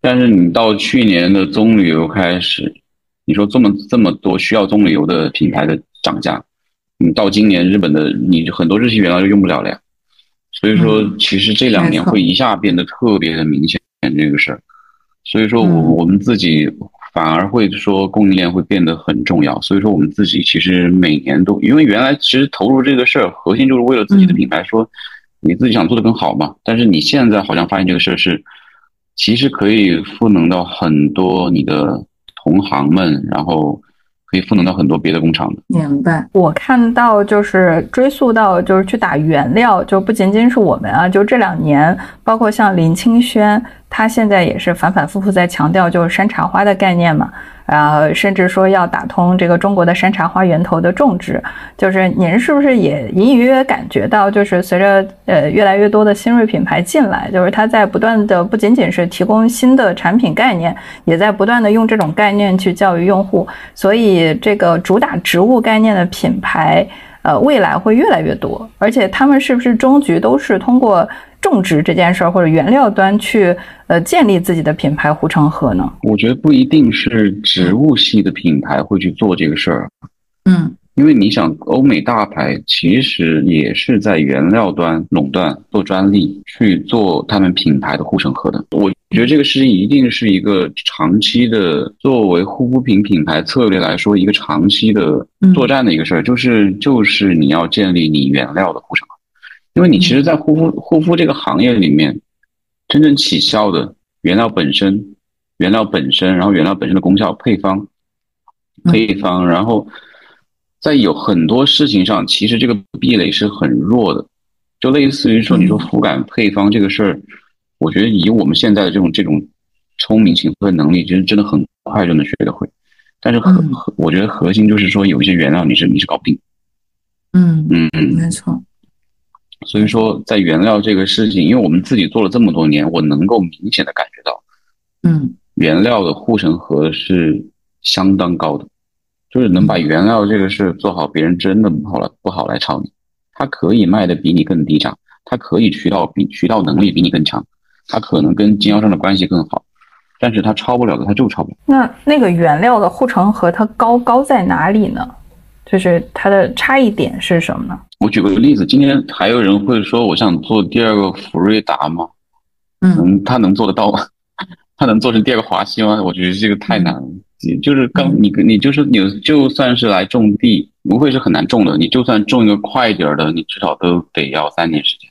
但是你到去年的棕榈油开始，你说这么这么多需要棕榈油的品牌的涨价，你到今年日本的你很多日系原料就用不了了呀。所以说，其实这两年会一下变得特别的明显这个事儿。所以说，我我们自己。反而会说供应链会变得很重要，所以说我们自己其实每年都，因为原来其实投入这个事儿，核心就是为了自己的品牌，说你自己想做的更好嘛。但是你现在好像发现这个事儿是，其实可以赋能到很多你的同行们，然后。可以赋能到很多别的工厂的。明白。我看到就是追溯到就是去打原料，就不仅仅是我们啊，就这两年，包括像林清轩，他现在也是反反复复在强调就是山茶花的概念嘛。啊，甚至说要打通这个中国的山茶花源头的种植，就是您是不是也隐隐约约感觉到，就是随着呃越来越多的新锐品牌进来，就是它在不断的不仅仅是提供新的产品概念，也在不断的用这种概念去教育用户，所以这个主打植物概念的品牌，呃，未来会越来越多，而且他们是不是终局都是通过？种植这件事儿，或者原料端去呃建立自己的品牌护城河呢？我觉得不一定是植物系的品牌会去做这个事儿。嗯，因为你想，欧美大牌其实也是在原料端垄断做专利去做他们品牌的护城河的。我觉得这个事情一定是一个长期的，作为护肤品品牌策略来说，一个长期的作战的一个事儿，就是就是你要建立你原料的护城河。因为你其实，在护肤护肤这个行业里面，真正起效的原料本身，原料本身，然后原料本身的功效、配方、配方，然后在有很多事情上，其实这个壁垒是很弱的。就类似于说，你说肤感配方这个事儿，我觉得以我们现在的这种这种聪明勤奋能力，其实真的很快就能学得会。但是核核，我觉得核心就是说，有一些原料你是你是搞不定。嗯嗯嗯，没错。所以说，在原料这个事情，因为我们自己做了这么多年，我能够明显的感觉到，嗯，原料的护城河是相当高的，就是能把原料这个事做好，别人真的不好来不好来抄你，他可以卖的比你更低价，他可以渠道比渠道能力比你更强，他可能跟经销商的关系更好，但是他超不了的，他就超不了。那那个原料的护城河它高高在哪里呢？就是它的差异点是什么呢？我举个例子，今天还有人会说我想做第二个福瑞达吗？嗯，他能做得到吗？[LAUGHS] 他能做成第二个华西吗？我觉得这个太难了。就是刚你你就是你就算是来种地，不会是很难种的。你就算种一个快一点的，你至少都得要三年时间。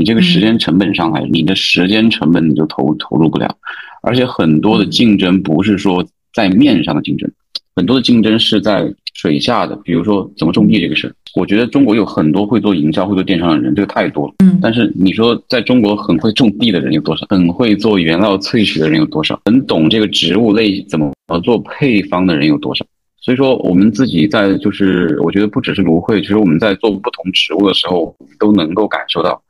你这个时间成本上来，你的时间成本你就投投入不了。而且很多的竞争不是说在面上的竞争，很多的竞争是在。水下的，比如说怎么种地这个事儿，我觉得中国有很多会做营销、会做电商的人，这个太多了。嗯，但是你说在中国很会种地的人有多少？很会做原料萃取的人有多少？很懂这个植物类怎么做配方的人有多少？所以说，我们自己在就是，我觉得不只是芦荟，其实我们在做不同植物的时候，都能够感受到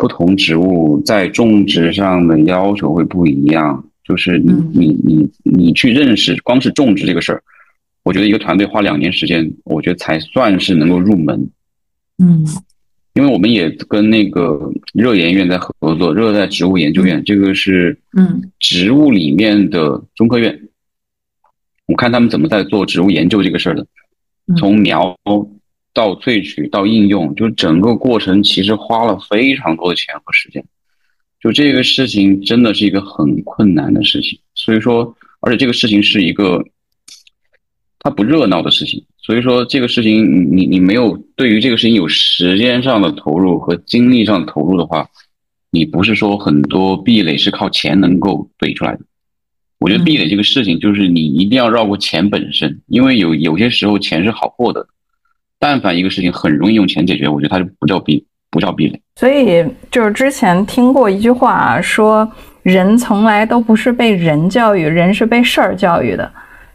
不同植物在种植上的要求会不一样。就是你你你你去认识，光是种植这个事儿。我觉得一个团队花两年时间，我觉得才算是能够入门。嗯，因为我们也跟那个热研院在合作，热带植物研究院，这个是嗯植物里面的中科院。我看他们怎么在做植物研究这个事儿的，从苗到萃取到应用，就整个过程其实花了非常多的钱和时间。就这个事情真的是一个很困难的事情，所以说，而且这个事情是一个。它不热闹的事情。所以说这个事情，你你没有对于这个事情有时间上的投入和精力上的投入的话，你不是说很多壁垒是靠钱能够怼出来的。我觉得壁垒这个事情，就是你一定要绕过钱本身，因为有有些时候钱是好获得的。但凡一个事情很容易用钱解决，我觉得它就不叫壁，不叫壁垒。所以就是之前听过一句话说，人从来都不是被人教育，人是被事儿教育的。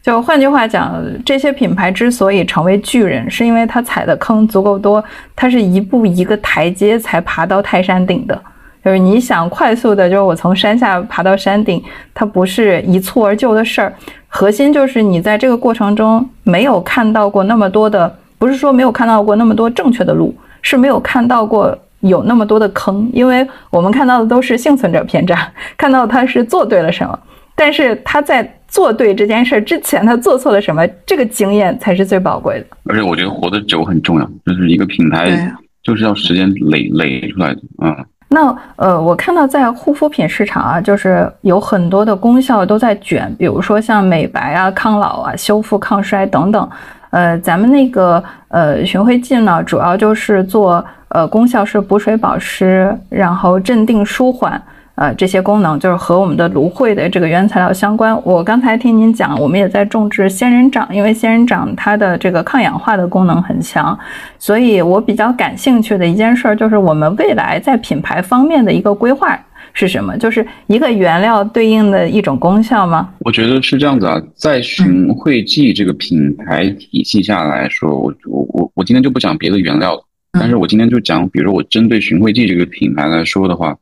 就换句话讲，这些品牌之所以成为巨人，是因为他踩的坑足够多，他是一步一个台阶才爬到泰山顶的。就是你想快速的，就是我从山下爬到山顶，它不是一蹴而就的事儿。核心就是你在这个过程中没有看到过那么多的，不是说没有看到过那么多正确的路，是没有看到过有那么多的坑。因为我们看到的都是幸存者偏差，看到他是做对了什么，但是他在做对这件事之前，他做错了什么，这个经验才是最宝贵的。而且我觉得活得久很重要，就是一个品牌就是要时间累累出来的，嗯。那呃，我看到在护肤品市场啊，就是有很多的功效都在卷，比如说像美白啊、抗老啊、修复、抗衰等等。呃，咱们那个呃寻辉镜呢，主要就是做呃功效是补水保湿，然后镇定舒缓。呃，这些功能就是和我们的芦荟的这个原材料相关。我刚才听您讲，我们也在种植仙人掌，因为仙人掌它的这个抗氧化的功能很强，所以我比较感兴趣的一件事儿就是我们未来在品牌方面的一个规划是什么？就是一个原料对应的一种功效吗？我觉得是这样子啊，在寻汇记这个品牌体系下来说，我我我我今天就不讲别的原料了，但是我今天就讲，比如说我针对寻汇记这个品牌来说的话。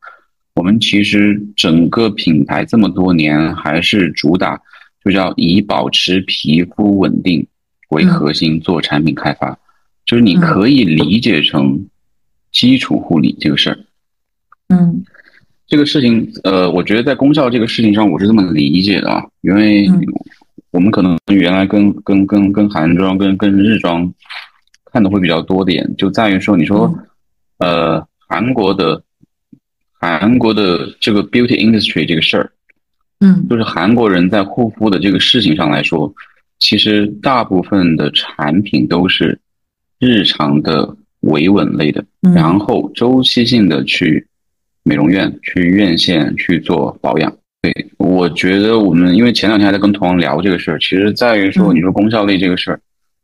我们其实整个品牌这么多年还是主打，就叫以保持皮肤稳定为核心做产品开发，就是你可以理解成基础护理这个事儿。嗯，这个事情，呃，我觉得在功效这个事情上，我是这么理解的啊，因为我们可能原来跟跟跟跟韩妆跟跟日妆看的会比较多点，就在于说，你说，呃，韩国的。韩国的这个 beauty industry 这个事儿，嗯，就是韩国人在护肤的这个事情上来说，其实大部分的产品都是日常的维稳类的，然后周期性的去美容院、去院线去做保养。对，我觉得我们因为前两天还在跟同行聊这个事儿，其实在于说，你说功效类这个事儿，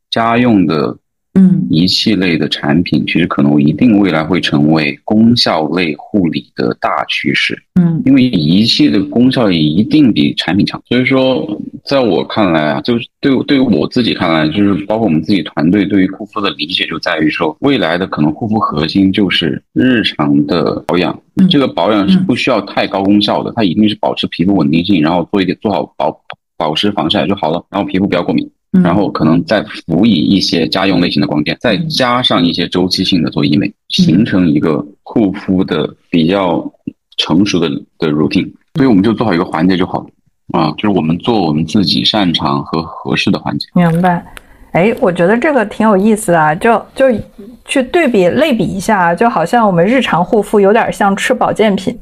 家用的。嗯，仪器类的产品其实可能一定未来会成为功效类护理的大趋势。嗯，因为仪器的功效也一定比产品强。所以说，在我看来啊，就是对对于我自己看来，就是包括我们自己团队对于护肤的理解，就在于说，未来的可能护肤核心就是日常的保养。这个保养是不需要太高功效的，它一定是保持皮肤稳定性，然后做一点做好保保湿防晒就好了，然后皮肤不要过敏。然后可能再辅以一些家用类型的光电，再加上一些周期性的做医美，形成一个护肤的比较成熟的的 routine。所以我们就做好一个环节就好了啊，就是我们做我们自己擅长和合适的环节。明白？哎，我觉得这个挺有意思啊，就就去对比类比一下，就好像我们日常护肤有点像吃保健品，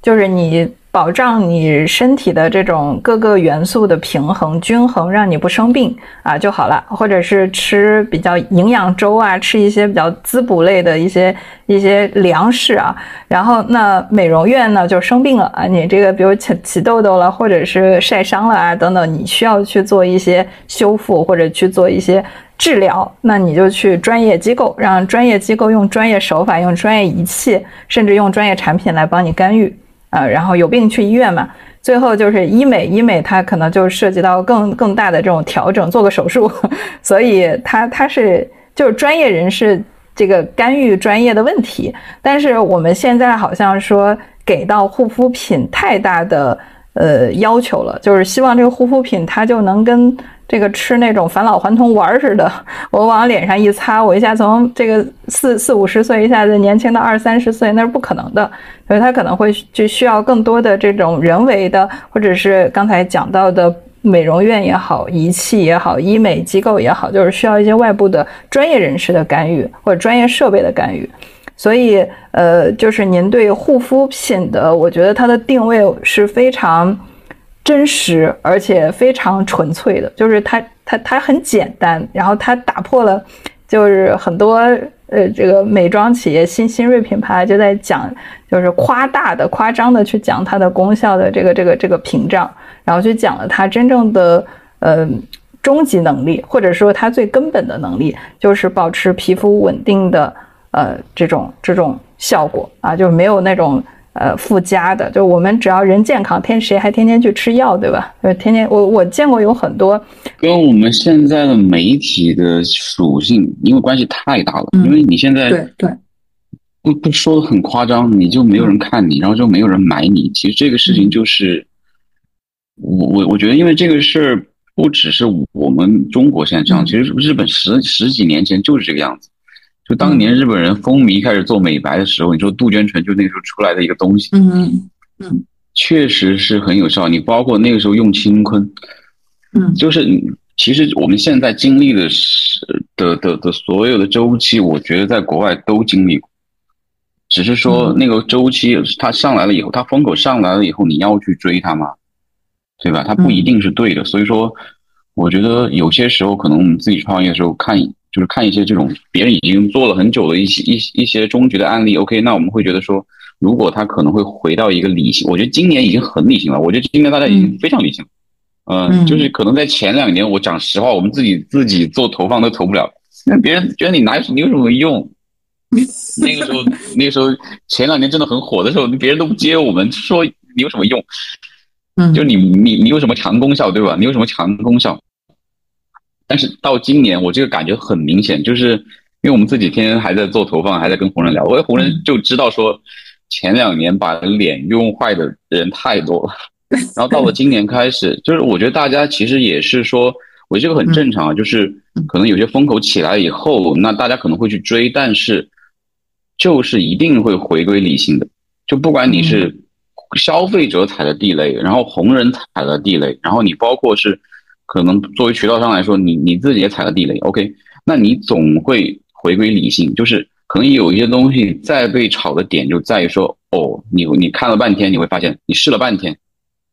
就是你。保障你身体的这种各个元素的平衡均衡，让你不生病啊就好了。或者是吃比较营养粥啊，吃一些比较滋补类的一些一些粮食啊。然后那美容院呢就生病了啊，你这个比如起起痘痘了，或者是晒伤了啊等等，你需要去做一些修复或者去做一些治疗，那你就去专业机构，让专业机构用专业手法、用专业仪器，甚至用专业产品来帮你干预。呃，然后有病去医院嘛，最后就是医美，医美它可能就涉及到更更大的这种调整，做个手术，[LAUGHS] 所以它它是就是专业人士这个干预专业的问题，但是我们现在好像说给到护肤品太大的呃要求了，就是希望这个护肤品它就能跟。这个吃那种返老还童丸似的，[LAUGHS] 我往脸上一擦，我一下从这个四四五十岁一下子年轻到二三十岁，那是不可能的。所以它可能会就需要更多的这种人为的，或者是刚才讲到的美容院也好，仪器也好，医美机构也好，就是需要一些外部的专业人士的干预或者专业设备的干预。所以，呃，就是您对护肤品的，我觉得它的定位是非常。真实而且非常纯粹的，就是它，它它很简单，然后它打破了就是很多呃这个美妆企业新新锐品牌就在讲就是夸大的夸张的去讲它的功效的这个这个这个屏障，然后去讲了它真正的呃。终极能力，或者说它最根本的能力，就是保持皮肤稳定的，呃，这种这种效果啊，就没有那种呃附加的。就我们只要人健康，天谁还天天去吃药，对吧？就天天我我见过有很多，跟我们现在的媒体的属性，因为关系太大了。因为你现在对对，不不说的很夸张，你就没有人看你，然后就没有人买你。其实这个事情就是，我我我觉得，因为这个事儿。不只是我们中国现在这样，其实日本十十几年前就是这个样子。就当年日本人风靡开始做美白的时候，你说杜鹃醇就那个时候出来的一个东西，嗯嗯，确实是很有效。你包括那个时候用青坤，嗯，就是其实我们现在经历的是的的的所有的周期，我觉得在国外都经历过，只是说那个周期它上来了以后，它风口上来了以后，你要去追它吗？对吧？它不一定是对的，所以说，我觉得有些时候可能我们自己创业的时候看，就是看一些这种别人已经做了很久的一些一一些终局的案例。OK，那我们会觉得说，如果他可能会回到一个理性，我觉得今年已经很理性了。我觉得今年大家已经非常理性，嗯，就是可能在前两年，我讲实话，我们自己自己做投放都投不了，那别人觉得你哪有你有什么用？那个时候那个时候前两年真的很火的时候，别人都不接我们，说你有什么用？嗯，就你你你有什么强功效，对吧？你有什么强功效？但是到今年，我这个感觉很明显，就是因为我们这几天还在做投放，还在跟红人聊，我红人就知道说，前两年把脸用坏的人太多了，[LAUGHS] 然后到了今年开始，就是我觉得大家其实也是说，我这个很正常啊，就是可能有些风口起来以后，那大家可能会去追，但是就是一定会回归理性的，就不管你是。消费者踩的地雷，然后红人踩了地雷，然后你包括是可能作为渠道商来说，你你自己也踩了地雷。OK，那你总会回归理性，就是可能有一些东西再被炒的点就在于说，哦，你你看了半天，你会发现你试了半天。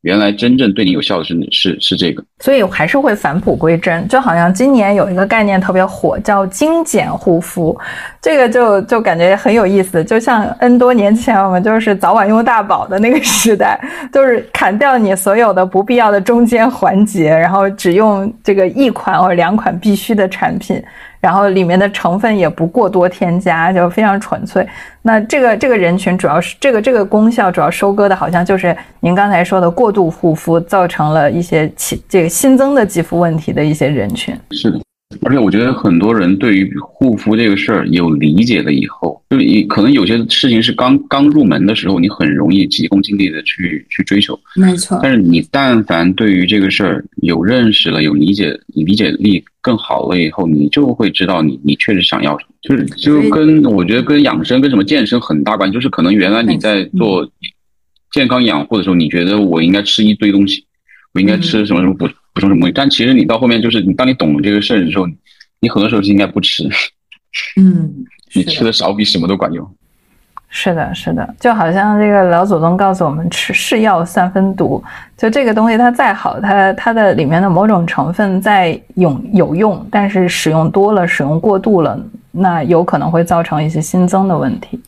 原来真正对你有效的是是是这个，所以还是会返璞归真。就好像今年有一个概念特别火，叫精简护肤，这个就就感觉很有意思。就像 N 多年前我们就是早晚用大宝的那个时代，就是砍掉你所有的不必要的中间环节，然后只用这个一款或者两款必须的产品。然后里面的成分也不过多添加，就非常纯粹。那这个这个人群主要是这个这个功效主要收割的，好像就是您刚才说的过度护肤造成了一些起这个新增的肌肤问题的一些人群。是的。而且我觉得很多人对于护肤这个事儿有理解了以后，就你可能有些事情是刚刚入门的时候，你很容易急功近利的去去追求，没错。但是你但凡对于这个事儿有认识了、有理解，你理解力更好了以后，你就会知道你你确实想要什么。就是就跟我觉得跟养生跟什么健身很大关系，就是可能原来你在做健康养护的时候，你觉得我应该吃一堆东西，我应该吃什么什么补。补充什么东西？但其实你到后面就是你，当你懂了这个事儿之后，你很多时候是应该不吃。嗯，[LAUGHS] 你吃的少比什么都管用。是的，是的，就好像这个老祖宗告诉我们，吃是药三分毒。就这个东西它再好，它它的里面的某种成分再有有用，但是使用多了、使用过度了，那有可能会造成一些新增的问题。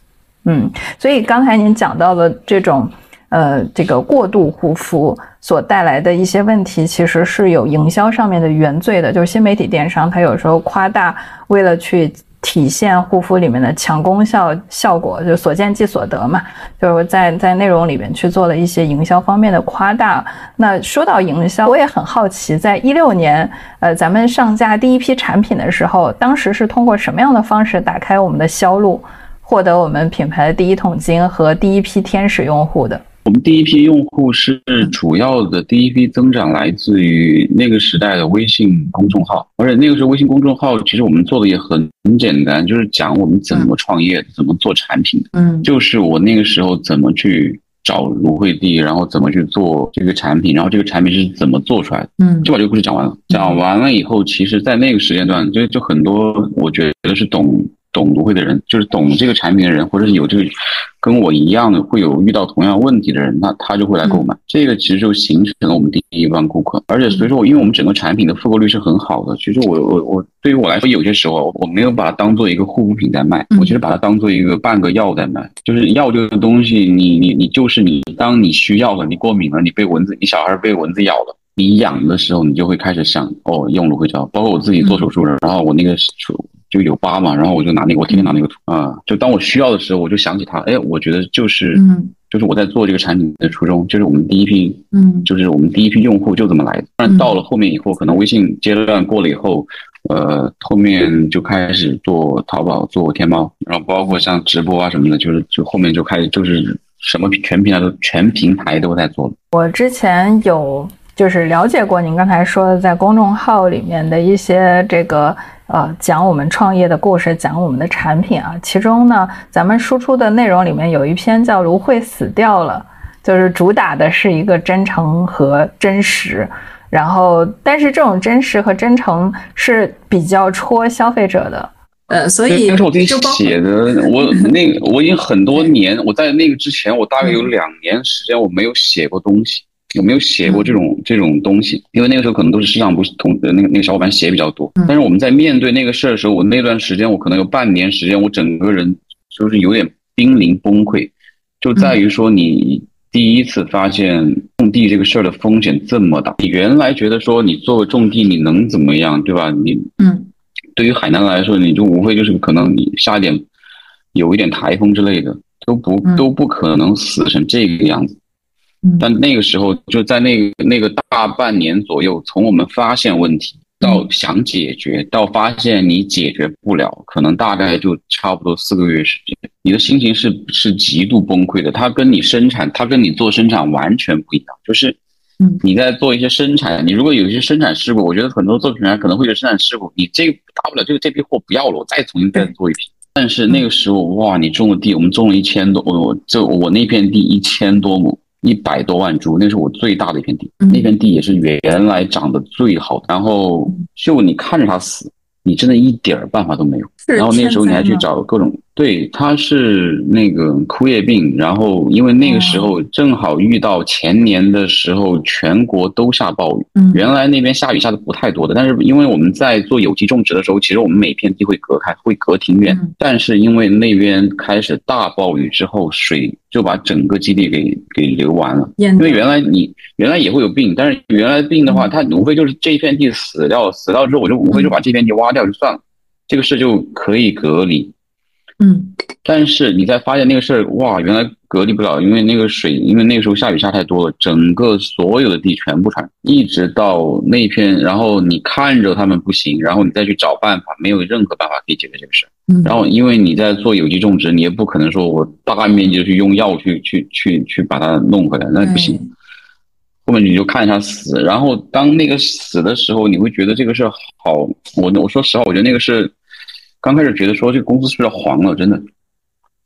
嗯，所以刚才您讲到的这种。呃，这个过度护肤所带来的一些问题，其实是有营销上面的原罪的。就是新媒体电商，它有时候夸大，为了去体现护肤里面的强功效效果，就所见即所得嘛，就是在在内容里面去做了一些营销方面的夸大。那说到营销，我也很好奇，在一六年，呃，咱们上架第一批产品的时候，当时是通过什么样的方式打开我们的销路，获得我们品牌的第一桶金和第一批天使用户的？我们第一批用户是主要的第一批增长来自于那个时代的微信公众号，而且那个时候微信公众号其实我们做的也很很简单，就是讲我们怎么创业、怎么做产品嗯，就是我那个时候怎么去找芦荟地，然后怎么去做这个产品，然后这个产品是怎么做出来的。嗯，就把这个故事讲完了。讲完了以后，其实，在那个时间段，就就很多我觉得是懂懂芦荟的人，就是懂这个产品的人，或者是有这个跟我一样的会有遇到同样问题的人，那他就会来购买。这个其实就形成了我们第一帮顾客。而且所以说，因为我们整个产品的复购率是很好的，其实我我我对于我来说，有些时候我没有把它当做一个护肤品在卖，我其实把它当做一个半个药在卖。就是药这个东西，你你你就是你，当你需要了，你过敏了，你被蚊子，你小孩被蚊子咬了。你痒的时候，你就会开始想哦，用芦荟胶。包括我自己做手术了，然后我那个手就有疤嘛，然后我就拿那个，我天天拿那个图啊。就当我需要的时候，我就想起它。哎，我觉得就是，就是我在做这个产品的初衷，就是我们第一批，嗯，就是我们第一批用户就这么来的。但到了后面以后，可能微信阶段过了以后，呃，后面就开始做淘宝、做天猫，然后包括像直播啊什么的，就是就后面就开始就是什么全平台都全平台都在做了。我之前有。就是了解过您刚才说的，在公众号里面的一些这个呃讲我们创业的故事，讲我们的产品啊。其中呢，咱们输出的内容里面有一篇叫《芦荟死掉了》，就是主打的是一个真诚和真实。然后，但是这种真实和真诚是比较戳消费者的。呃，所以但是我自己写的。我 [LAUGHS] 那个我已经很多年，我在那个之前，我大概有两年时间我没有写过东西。有没有写过这种这种东西？因为那个时候可能都是市场部同那个那个小伙伴写比较多。但是我们在面对那个事儿的时候，我那段时间我可能有半年时间，我整个人就是有点濒临崩溃，就在于说你第一次发现种地这个事儿的风险这么大。你原来觉得说你作为种地你能怎么样，对吧？你嗯，对于海南来说，你就无非就是可能你下一点有一点台风之类的，都不都不可能死成这个样子。但那个时候，就在那个那个大半年左右，从我们发现问题到想解决，到发现你解决不了，可能大概就差不多四个月时间。你的心情是是极度崩溃的。它跟你生产，它跟你做生产完全不一样。就是，你在做一些生产，你如果有一些生产事故，我觉得很多做品牌可能会有生产事故。你这大不了就这批货不要了，我再重新再做一批。但是那个时候，哇，你种的地，我们种了一千多，我这我那片地一千多亩。一百多万株，那是我最大的一片地，那片地也是原来长得最好的。然后就你看着它死，你真的一点儿办法都没有。然后那时候你还去找各种。对，它是那个枯叶病，然后因为那个时候正好遇到前年的时候，全国都下暴雨。嗯，原来那边下雨下的不太多的，但是因为我们在做有机种植的时候，其实我们每片地会隔开，会隔挺远。但是因为那边开始大暴雨之后，水就把整个基地给给流完了。因为原来你原来也会有病，但是原来病的话，它无非就是这一片地死掉，死掉之后我就无非就把这片地挖掉就算了，这个事就可以隔离。嗯，但是你再发现那个事儿，哇，原来隔离不了，因为那个水，因为那个时候下雨下太多了，整个所有的地全部传，一直到那片，然后你看着他们不行，然后你再去找办法，没有任何办法可以解决这个事儿。嗯，然后因为你在做有机种植，你也不可能说我大面积的去用药去去去去把它弄回来，那不行。后面你就看一下死，然后当那个死的时候，你会觉得这个事好，我我说实话，我觉得那个是。刚开始觉得说这个公司是不是要黄了？真的，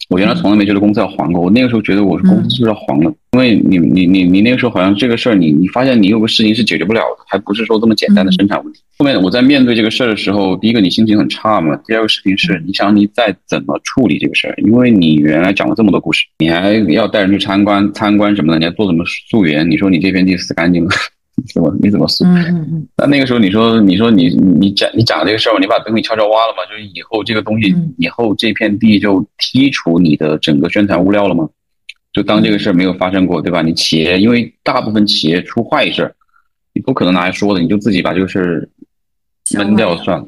我原来从来没觉得公司要黄过。我那个时候觉得我是公司是不是要黄了？因为你你你你那个时候好像这个事儿，你你发现你有个事情是解决不了的，还不是说这么简单的生产问题。后面我在面对这个事儿的时候，第一个你心情很差嘛，第二个事情是你想你再怎么处理这个事儿？因为你原来讲了这么多故事，你还要带人去参观参观什么的，你还做什么溯源？你说你这片地死干净了。怎么？你怎么说？嗯嗯嗯。那那个时候，你说，你说你你讲你讲这个事儿，你把东西悄悄挖了吗？就是以后这个东西，以后这片地就剔除你的整个宣传物料了吗？就当这个事儿没有发生过，对吧？你企业，因为大部分企业出坏事儿，你不可能拿来说的，你就自己把这个事儿闷掉算了。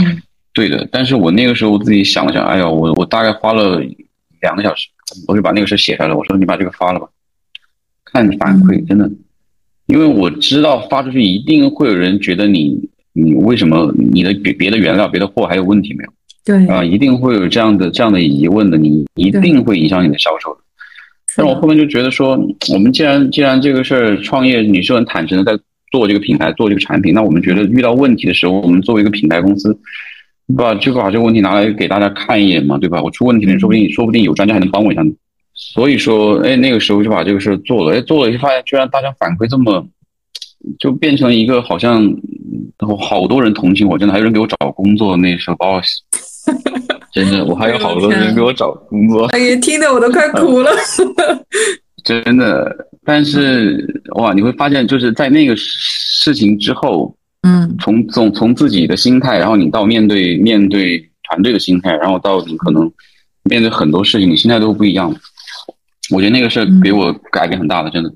嗯，对的。但是我那个时候自己想了想，哎呀，我我大概花了两个小时，我就把那个事写下来了。我说你把这个发了吧，看反馈，真的。因为我知道发出去一定会有人觉得你，你为什么你的别别的原料、别的货还有问题没有？对啊，一定会有这样的这样的疑问的，你一定会影响你的销售的。但我后面就觉得说，我们既然既然这个事儿创业，你是很坦诚的在做这个品牌、做这个产品，那我们觉得遇到问题的时候，我们作为一个品牌公司，把就把这个问题拿来给大家看一眼嘛，对吧？我出问题了，说不定说不定有专家还能帮我一下。所以说，哎，那个时候就把这个事做了，哎，做了就发现，居然大家反馈这么，就变成一个好像好多人同情我，真的还有人给我找工作。那时候把我 [LAUGHS] 真的，我还有好多人给我找工作，哎呀，听得我都快哭了。[LAUGHS] 真的，但是哇，你会发现就是在那个事情之后，嗯，从从从自己的心态，然后你到面对面对团队的心态，然后到你可能面对很多事情，你心态都不一样。我觉得那个是给我改变很大的，真的，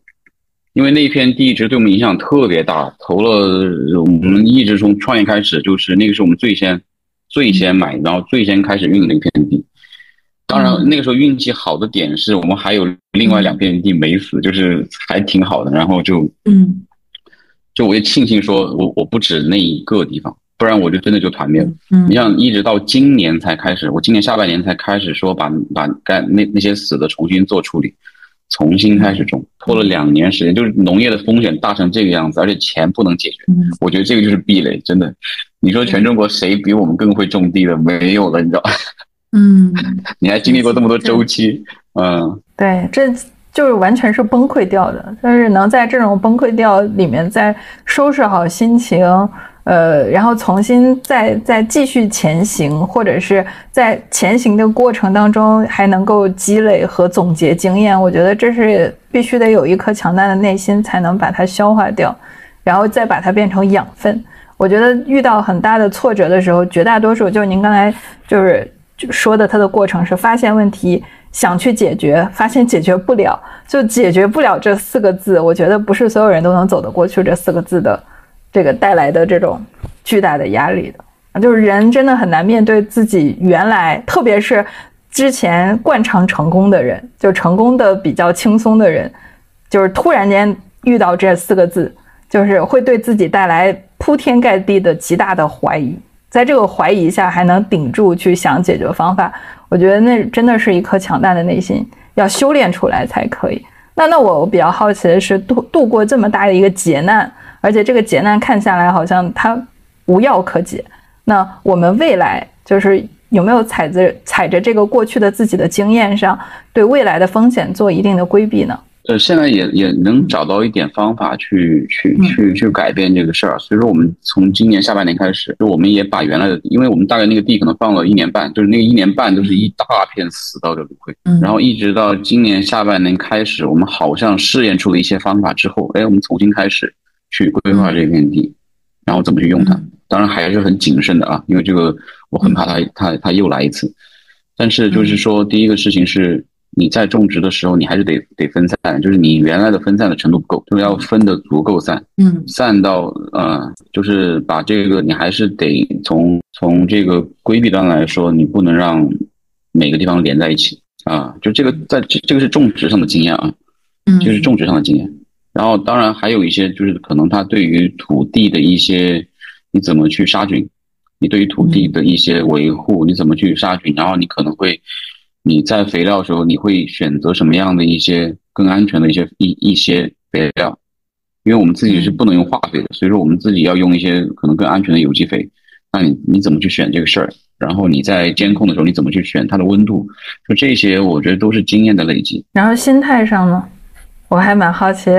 因为那片地一直对我们影响特别大，投了我们一直从创业开始，就是那个是我们最先最先买，然后最先开始运的一片地。当然，那个时候运气好的点是我们还有另外两片地没死，就是还挺好的。然后就，嗯，就我也庆幸说，我我不止那一个地方，不然我就真的就团灭了。嗯，你像一直到今年才开始，我今年下半年才开始说把把该那那些死的重新做处理，重新开始种，拖了两年时间，就是农业的风险大成这个样子，而且钱不能解决。嗯，我觉得这个就是壁垒，真的。你说全中国谁比我们更会种地的？没有了，你知道。嗯，[LAUGHS] 你还经历过这么多周期，嗯，对，这就是完全是崩溃掉的。但是能在这种崩溃掉里面再收拾好心情，呃，然后重新再再继续前行，或者是在前行的过程当中还能够积累和总结经验，我觉得这是必须得有一颗强大的内心才能把它消化掉，然后再把它变成养分。我觉得遇到很大的挫折的时候，绝大多数就是您刚才就是。说的它的过程是发现问题，想去解决，发现解决不了，就解决不了这四个字。我觉得不是所有人都能走得过去这四个字的，这个带来的这种巨大的压力的。就是人真的很难面对自己原来，特别是之前惯常成功的人，就成功的比较轻松的人，就是突然间遇到这四个字，就是会对自己带来铺天盖地的极大的怀疑。在这个怀疑下还能顶住去想解决方法，我觉得那真的是一颗强大的内心，要修炼出来才可以。那那我比较好奇的是，度度过这么大的一个劫难，而且这个劫难看下来好像它无药可解。那我们未来就是有没有踩着踩着这个过去的自己的经验上，对未来的风险做一定的规避呢？呃，现在也也能找到一点方法去去去去改变这个事儿，所以说我们从今年下半年开始，就我们也把原来的，因为我们大概那个地可能放了一年半，就是那个一年半都是一大片死稻的芦荟，然后一直到今年下半年开始，我们好像试验出了一些方法之后，哎，我们重新开始去规划这片地，然后怎么去用它，当然还是很谨慎的啊，因为这个我很怕它它它又来一次，但是就是说第一个事情是。你在种植的时候，你还是得得分散，就是你原来的分散的程度不够，就是要分的足够散，嗯，散到呃，就是把这个你还是得从从这个规避端来说，你不能让每个地方连在一起。啊，就这个在这这个是种植上的经验啊，嗯，就是种植上的经验。然后当然还有一些就是可能它对于土地的一些你怎么去杀菌，你对于土地的一些维护你怎么去杀菌，然后你可能会。你在肥料的时候，你会选择什么样的一些更安全的一些一一些肥料？因为我们自己是不能用化肥的，所以说我们自己要用一些可能更安全的有机肥。那你你怎么去选这个事儿？然后你在监控的时候，你怎么去选它的温度？就这些，我觉得都是经验的累积。然后心态上呢，我还蛮好奇，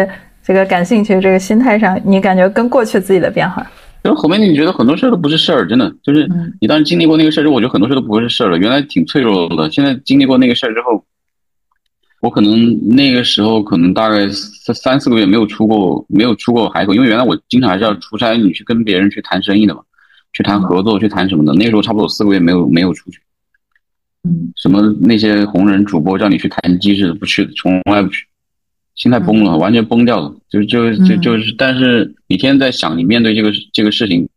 这个感兴趣这个心态上，你感觉跟过去自己的变化？因为后面你觉得很多事儿都不是事儿，真的就是你当时经历过那个事儿之后，我觉得很多事儿都不会是事儿了。原来挺脆弱的，现在经历过那个事儿之后，我可能那个时候可能大概三三四个月没有出过没有出过海口，因为原来我经常还是要出差，你去跟别人去谈生意的嘛，去谈合作，去谈什么的。那个时候差不多四个月没有没有出去，嗯，什么那些红人主播叫你去谈机制不去，从来不去。心态崩了，完全崩掉了，就就就就是，但是你天天在想，你面对这个这个事情，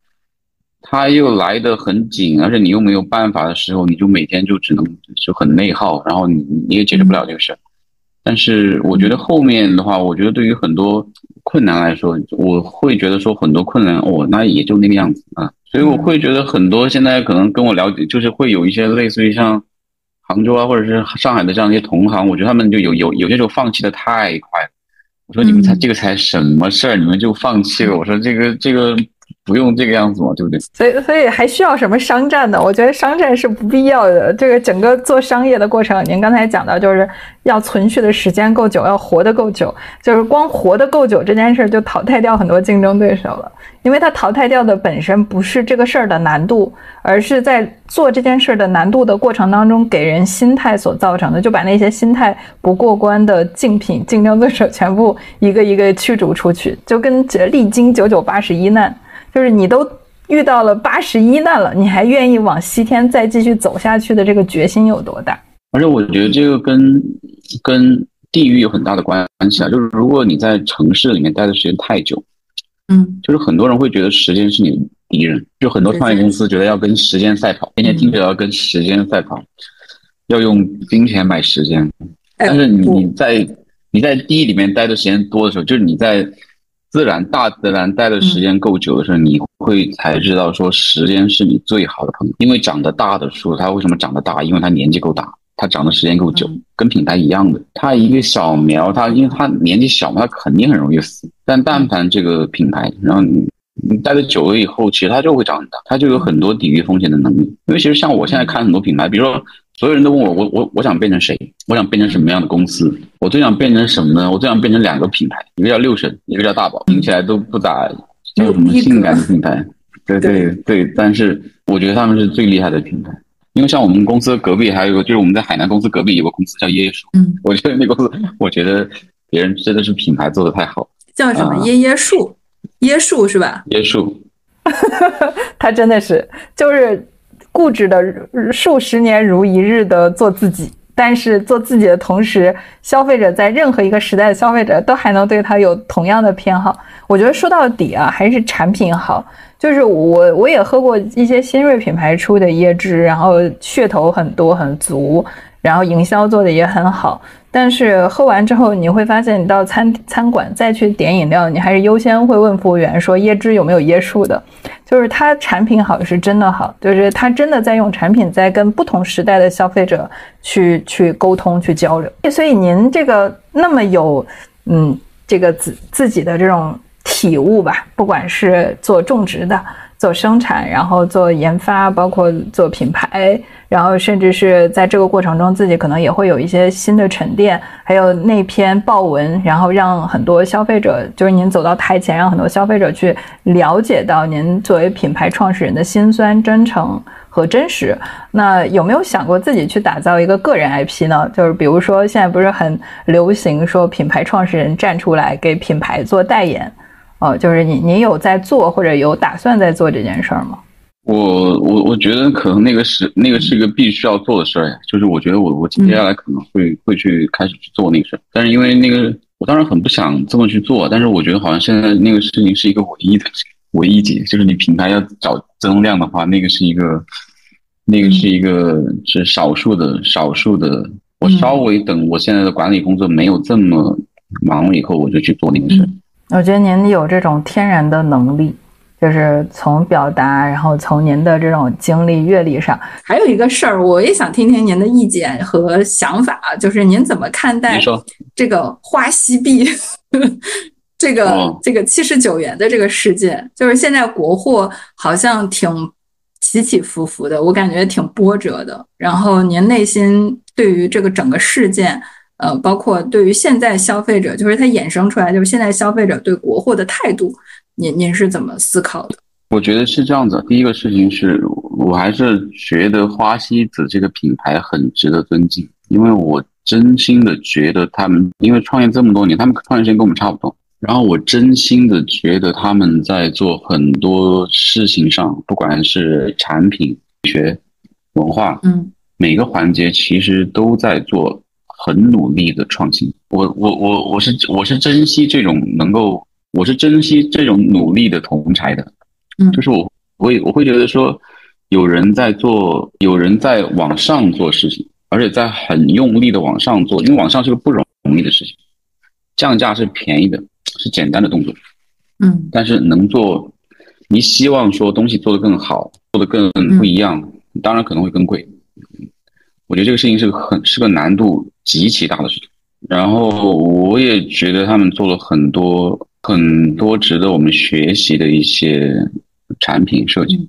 他又来得很紧，而且你又没有办法的时候，你就每天就只能就很内耗，然后你你也解决不了这个事儿。但是我觉得后面的话，我觉得对于很多困难来说，我会觉得说很多困难哦，那也就那个样子啊，所以我会觉得很多现在可能跟我了解，就是会有一些类似于像。杭州啊，或者是上海的这样一些同行，我觉得他们就有有有些时候放弃的太快了。我说你们才这个才什么事儿，你们就放弃了？我说这个这个不用这个样子嘛，对不对？所以，所以还需要什么商战呢？我觉得商战是不必要的。这个整个做商业的过程，您刚才讲到，就是要存续的时间够久，要活得够久。就是光活得够久这件事儿，就淘汰掉很多竞争对手了。因为它淘汰掉的本身不是这个事儿的难度，而是在做这件事儿的难度的过程当中，给人心态所造成的，就把那些心态不过关的竞品、竞争对手全部一个一个驱逐出去，就跟历经九九八十一难。就是你都遇到了八十一难了，你还愿意往西天再继续走下去的这个决心有多大？而且我觉得这个跟跟地域有很大的关系啊。就是如果你在城市里面待的时间太久，嗯，就是很多人会觉得时间是你的敌人，就很多创业公司觉得要跟时间赛跑，天天听着要跟时间赛跑，要用金钱买时间。但是你你在你在地里面待的时间多的时候，就是你在。自然，大自然待的时间够久的时候，你会才知道说时间是你最好的朋友。因为长得大的树，它为什么长得大？因为它年纪够大，它长的时间够久，跟品牌一样的。它一个小苗，它因为它年纪小嘛，它肯定很容易死。但但凡这个品牌，然后你你待的久了以后，其实它就会长大，它就有很多抵御风险的能力。因为其实像我现在看很多品牌，比如说。所有人都问我，我我我想变成谁？我想变成什么样的公司？我最想变成什么呢？我最想变成两个品牌，一个叫六神，一个叫大宝，听起来都不咋叫什么性感的品牌。对对对，但是我觉得他们是最厉害的品牌，因为像我们公司隔壁还有个，就是我们在海南公司隔壁有个公司叫椰椰树。嗯，我觉得那公司，我觉得别人真的是品牌做的太好。叫什么椰椰树？椰树是吧？椰树，[LAUGHS] 他真的是就是。固执的数十年如一日的做自己，但是做自己的同时，消费者在任何一个时代的消费者都还能对他有同样的偏好。我觉得说到底啊，还是产品好。就是我我也喝过一些新锐品牌出的椰汁，然后噱头很多很足，然后营销做的也很好。但是喝完之后，你会发现，你到餐餐馆再去点饮料，你还是优先会问服务员说椰汁有没有椰树的。就是它产品好是真的好，就是它真的在用产品在跟不同时代的消费者去去沟通去交流。所以您这个那么有嗯这个自自己的这种体悟吧，不管是做种植的。做生产，然后做研发，包括做品牌，然后甚至是在这个过程中，自己可能也会有一些新的沉淀。还有那篇报文，然后让很多消费者，就是您走到台前，让很多消费者去了解到您作为品牌创始人的辛酸、真诚和真实。那有没有想过自己去打造一个个人 IP 呢？就是比如说，现在不是很流行说品牌创始人站出来给品牌做代言？哦，就是你，你有在做或者有打算在做这件事儿吗？我我我觉得可能那个是那个是一个必须要做的事儿呀。就是我觉得我我接下来可能会会去开始去做那个事儿，但是因为那个我当然很不想这么去做，但是我觉得好像现在那个事情是一个唯一的唯一解，就是你品牌要找增量的话，那个是一个那个是一个是少数的少数的。我稍微等我现在的管理工作没有这么忙了以后，我就去做那个事儿。我觉得您有这种天然的能力，就是从表达，然后从您的这种经历阅历上。还有一个事儿，我也想听听您的意见和想法，就是您怎么看待这个花西币，[LAUGHS] 这个这个七十九元的这个事件？就是现在国货好像挺起起伏伏的，我感觉挺波折的。然后您内心对于这个整个事件？呃，包括对于现在消费者，就是它衍生出来，就是现在消费者对国货的态度，您您是怎么思考的？我觉得是这样子。第一个事情是我还是觉得花西子这个品牌很值得尊敬，因为我真心的觉得他们，因为创业这么多年，他们创业时间跟我们差不多。然后我真心的觉得他们在做很多事情上，不管是产品、学、文化，嗯，每个环节其实都在做。很努力的创新，我我我我是我是珍惜这种能够，我是珍惜这种努力的同才的，嗯，就是我会我会觉得说，有人在做，有人在往上做事情，而且在很用力的往上做，因为往上是个不容易的事情，降价是便宜的，是简单的动作，嗯，但是能做，你希望说东西做得更好，做得更不一样，当然可能会更贵。我觉得这个事情是个很是个难度极其大的事情，然后我也觉得他们做了很多很多值得我们学习的一些产品设计。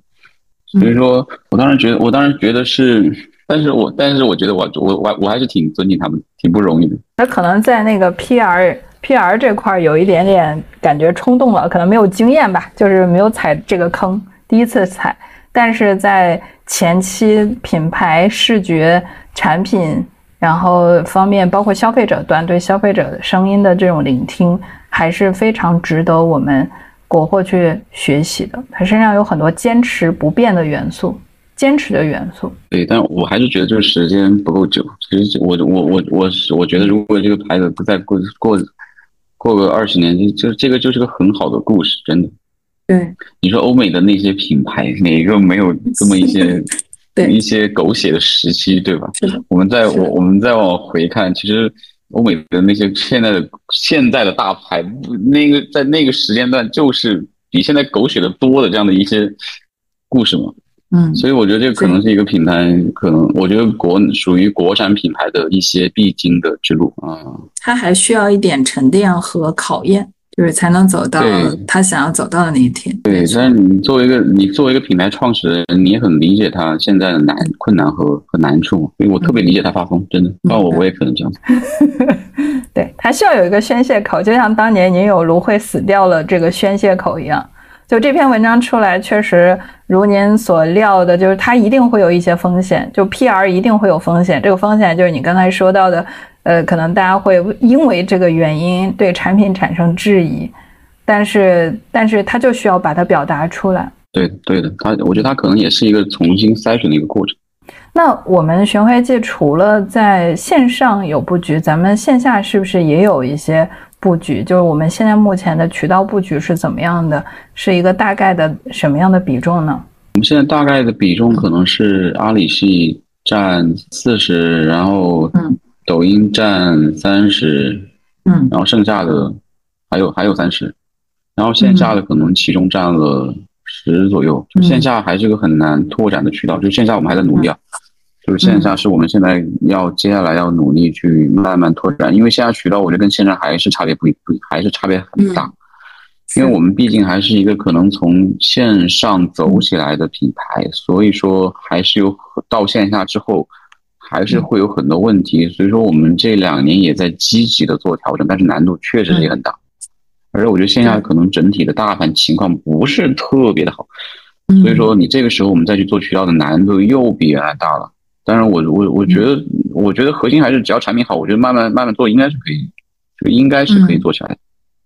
所以说我当时觉得，我当时觉得是，但是我但是我觉得我我我我还是挺尊敬他们，挺不容易的。那可能在那个 PR PR 这块有一点点感觉冲动了，可能没有经验吧，就是没有踩这个坑，第一次踩。但是在前期品牌视觉产品，然后方面包括消费者端对消费者的声音的这种聆听，还是非常值得我们国货去学习的。它身上有很多坚持不变的元素，坚持的元素。对，但我还是觉得就是时间不够久。其实我我我我是我觉得，如果这个牌子不再过过过个二十年，就这个就是个很好的故事，真的。对，你说欧美的那些品牌，哪个没有这么一些对 [LAUGHS] [LAUGHS] 一些狗血的时期，对吧？我们再我我们再往回看，其实欧美的那些现在的现在的大牌，那个在那个时间段就是比现在狗血的多的这样的一些故事嘛。嗯，所以我觉得这可能是一个品牌，可能我觉得国属于国产品牌的一些必经的之路啊。它还需要一点沉淀和考验。就是才能走到他想要走到的那一天。对，但是你作为一个你作为一个品牌创始人，你也很理解他现在的难困难和和难处，因为我特别理解他发疯，真的。那我我也可能这样子。[LAUGHS] 对他需要有一个宣泄口，就像当年您有芦荟死掉了这个宣泄口一样。就这篇文章出来，确实如您所料的，就是它一定会有一些风险，就 PR 一定会有风险。这个风险就是你刚才说到的。呃，可能大家会因为这个原因对产品产生质疑，但是，但是他就需要把它表达出来。对，对的，他，我觉得他可能也是一个重新筛选的一个过程。那我们巡回季除了在线上有布局，咱们线下是不是也有一些布局？就是我们现在目前的渠道布局是怎么样的？是一个大概的什么样的比重呢？我们现在大概的比重可能是阿里系占四十，然后嗯。抖音占三十，嗯，然后剩下的还有还有三十，然后线下的可能其中占了十左右。就线下还是个很难拓展的渠道，就线下我们还在努力啊。就是线下是我们现在要接下来要努力去慢慢拓展，因为线下渠道我觉得跟线上还是差别不不还是差别很大，因为我们毕竟还是一个可能从线上走起来的品牌，所以说还是有到线下之后。还是会有很多问题，所以说我们这两年也在积极的做调整，但是难度确实也很大。而且我觉得线下可能整体的大盘情况不是特别的好，所以说你这个时候我们再去做渠道的难度又比原来大了。当然，我我我觉得，我觉得核心还是只要产品好，我觉得慢慢慢慢做应该是可以，就应该是可以做起来。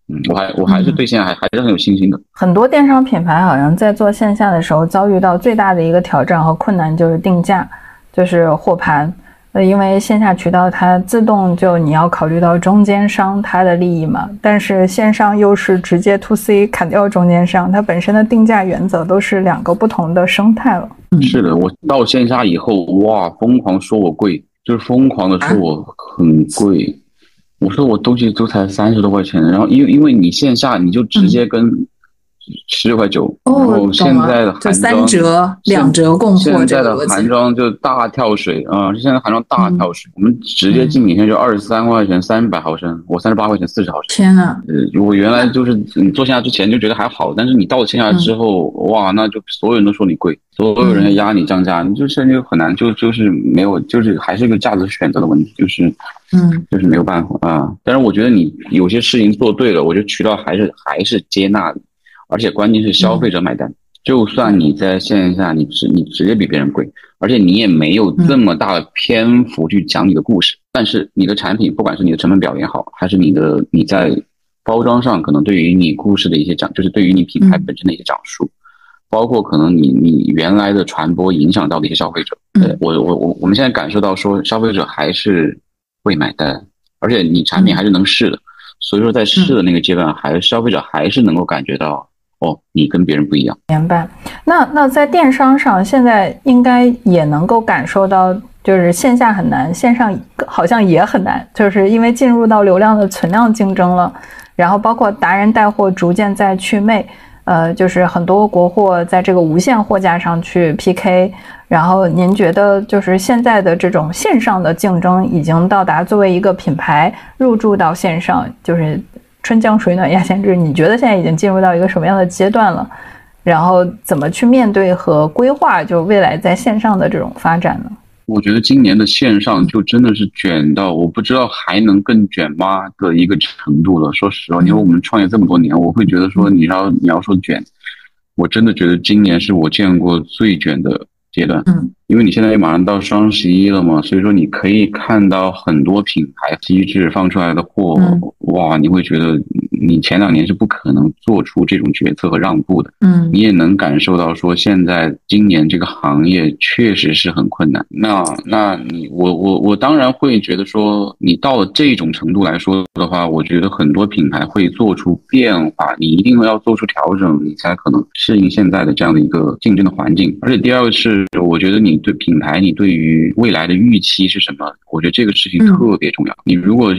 嗯，我还我还是对线下还还是很有信心的。很多电商品牌好像在做线下的时候遭遇到最大的一个挑战和困难就是定价。就是货盘，呃，因为线下渠道它自动就你要考虑到中间商它的利益嘛，但是线上又是直接 to C 砍掉中间商，它本身的定价原则都是两个不同的生态了。是的，我到线下以后，哇，疯狂说我贵，就是疯狂的说我很贵。我说我东西都才三十多块钱，然后因为因为你线下你就直接跟。十六块九，然后现在的韩装三折两折供货，现在的韩妆就大跳水啊！现在韩妆大跳水，我们直接进，品线就二十三块钱三百毫升，我三十八块钱四十毫升。天呐！呃，我原来就是你做线下之前就觉得还好，但是你到了线下之后，哇，那就所有人都说你贵，所有人压你降价，你就现在就很难，就就是没有，就是还是一个价值选择的问题，就是嗯，就是没有办法啊。但是我觉得你有些事情做对了，我觉得渠道还是还是接纳。而且关键是消费者买单，就算你在线下，你直你直接比别人贵，而且你也没有这么大的篇幅去讲你的故事，但是你的产品，不管是你的成本表也好，还是你的你在包装上，可能对于你故事的一些讲，就是对于你品牌本身的一些讲述，包括可能你你原来的传播影响到的一些消费者，对，我我我我们现在感受到说消费者还是会买单，而且你产品还是能试的，所以说在试的那个阶段，还消费者还是能够感觉到。哦，你跟别人不一样。明白。那那在电商上，现在应该也能够感受到，就是线下很难，线上好像也很难，就是因为进入到流量的存量竞争了。然后包括达人带货逐渐在去魅，呃，就是很多国货在这个无线货架上去 PK。然后您觉得，就是现在的这种线上的竞争已经到达作为一个品牌入驻到线上，就是。春江水暖鸭先知，你觉得现在已经进入到一个什么样的阶段了？然后怎么去面对和规划就未来在线上的这种发展呢？我觉得今年的线上就真的是卷到我不知道还能更卷吗的一个程度了。说实话，因为我们创业这么多年，我会觉得说你要你要说卷，我真的觉得今年是我见过最卷的阶段。嗯。因为你现在也马上到双十一了嘛，所以说你可以看到很多品牌机制放出来的货，哇，你会觉得你前两年是不可能做出这种决策和让步的。嗯，你也能感受到说现在今年这个行业确实是很困难。那那你我我我当然会觉得说你到了这种程度来说的话，我觉得很多品牌会做出变化，你一定要做出调整，你才可能适应现在的这样的一个竞争的环境。而且第二个是，我觉得你。对品牌，你对于未来的预期是什么？我觉得这个事情特别重要。你如果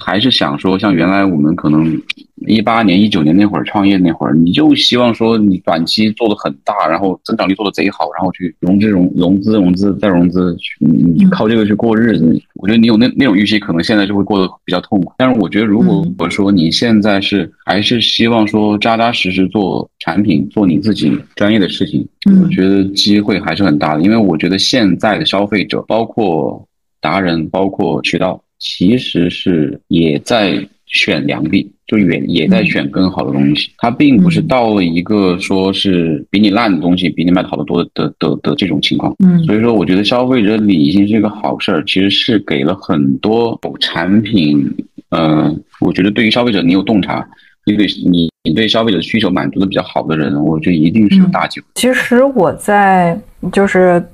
还是想说，像原来我们可能一八年、一九年那会儿创业那会儿，你就希望说你短期做的很大，然后增长率做的贼好，然后去融资、融融资、融资再融资，你靠这个去过日子。我觉得你有那那种预期，可能现在就会过得比较痛苦。但是我觉得，如果我说你现在是还是希望说扎扎实实做产品，做你自己专业的事情，我觉得机会还是很大的。因为我觉得现在的消费者，包括达人，包括渠道。其实是也在选良币，就也也在选更好的东西。它并不是到了一个说是比你烂的东西比你卖的好得多的的的这种情况。嗯，所以说我觉得消费者理性是一个好事儿，其实是给了很多产品。嗯，我觉得对于消费者，你有洞察，你对你你对消费者需求满足的比较好的人，我觉得一定是有大机会。其实我在就是。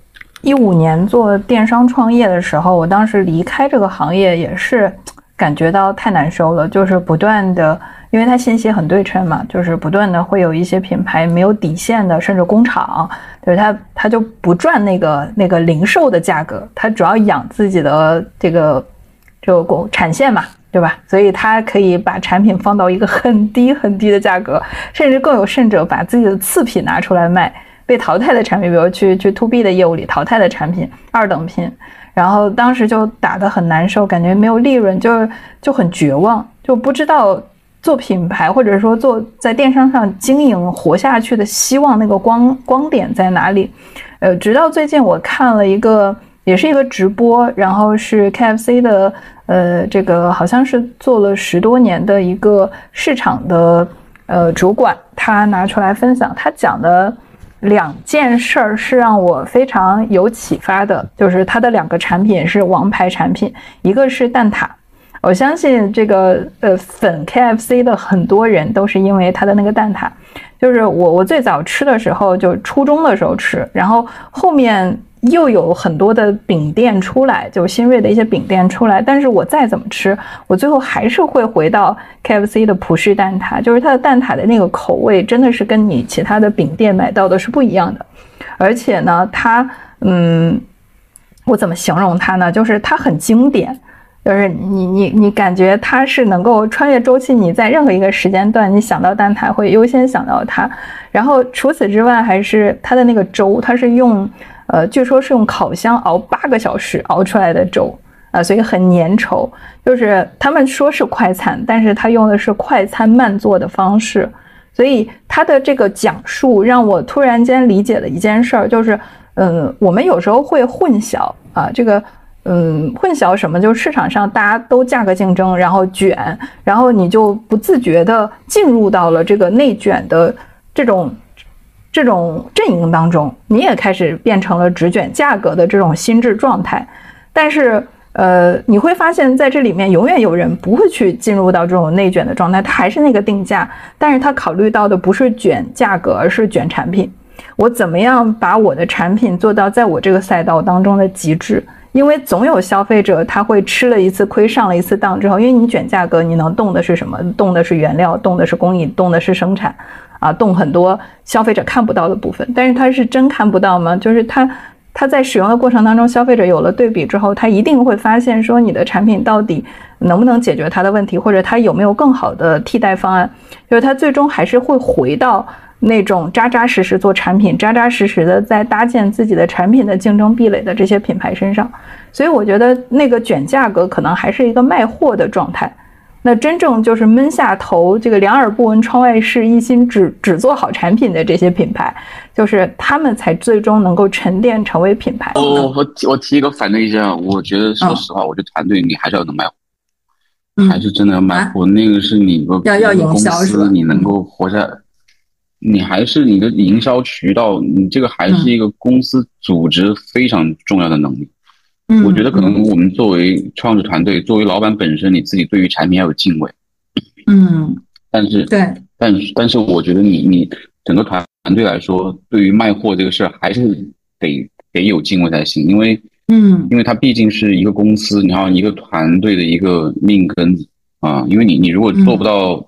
一五年做电商创业的时候，我当时离开这个行业也是感觉到太难受了，就是不断的，因为它信息很对称嘛，就是不断的会有一些品牌没有底线的，甚至工厂，就是它它就不赚那个那个零售的价格，它主要养自己的这个这个工产线嘛，对吧？所以它可以把产品放到一个很低很低的价格，甚至更有甚者把自己的次品拿出来卖。被淘汰的产品，比如去去 to B 的业务里淘汰的产品，二等品，然后当时就打得很难受，感觉没有利润，就就很绝望，就不知道做品牌或者说做在电商上经营活下去的希望那个光光点在哪里？呃，直到最近我看了一个，也是一个直播，然后是 KFC 的，呃，这个好像是做了十多年的一个市场的呃主管，他拿出来分享，他讲的。两件事儿是让我非常有启发的，就是它的两个产品是王牌产品，一个是蛋挞，我相信这个呃粉 KFC 的很多人都是因为它的那个蛋挞，就是我我最早吃的时候就初中的时候吃，然后后面。又有很多的饼店出来，就新锐的一些饼店出来，但是我再怎么吃，我最后还是会回到 KFC 的葡式蛋挞，就是它的蛋挞的那个口味真的是跟你其他的饼店买到的是不一样的，而且呢，它，嗯，我怎么形容它呢？就是它很经典，就是你你你感觉它是能够穿越周期，你在任何一个时间段，你想到蛋挞会优先想到它，然后除此之外，还是它的那个粥，它是用。呃，据说是用烤箱熬八个小时熬出来的粥啊，所以很粘稠。就是他们说是快餐，但是他用的是快餐慢做的方式，所以他的这个讲述让我突然间理解了一件事儿，就是，嗯，我们有时候会混淆啊，这个，嗯，混淆什么？就是市场上大家都价格竞争，然后卷，然后你就不自觉的进入到了这个内卷的这种。这种阵营当中，你也开始变成了只卷价格的这种心智状态，但是，呃，你会发现在这里面永远有人不会去进入到这种内卷的状态，他还是那个定价，但是他考虑到的不是卷价格，而是卷产品。我怎么样把我的产品做到在我这个赛道当中的极致？因为总有消费者他会吃了一次亏，上了一次当之后，因为你卷价格，你能动的是什么？动的是原料，动的是工艺，动的是生产。啊，动很多消费者看不到的部分，但是他是真看不到吗？就是他他在使用的过程当中，消费者有了对比之后，他一定会发现说你的产品到底能不能解决他的问题，或者他有没有更好的替代方案。就是他最终还是会回到那种扎扎实实做产品、扎扎实实的在搭建自己的产品的竞争壁垒的这些品牌身上。所以我觉得那个卷价格可能还是一个卖货的状态。那真正就是闷下头，这个两耳不闻窗外事，一心只只做好产品的这些品牌，就是他们才最终能够沉淀成为品牌。我我我提一个反对意见啊，我觉得说实话，我觉得团队你还是要能卖货，还是真的要卖货。那个是你个要要营销是吧？你能够活下，你还是你的营销渠道，你这个还是一个公司组织非常重要的能力。我觉得可能我们作为创始团队，作为老板本身，你自己对于产品要有敬畏。嗯，但是对，但是但是我觉得你你整个团团队来说，对于卖货这个事儿还是得得有敬畏才行，因为嗯，因为它毕竟是一个公司，你要一个团队的一个命根子啊，因为你你如果做不到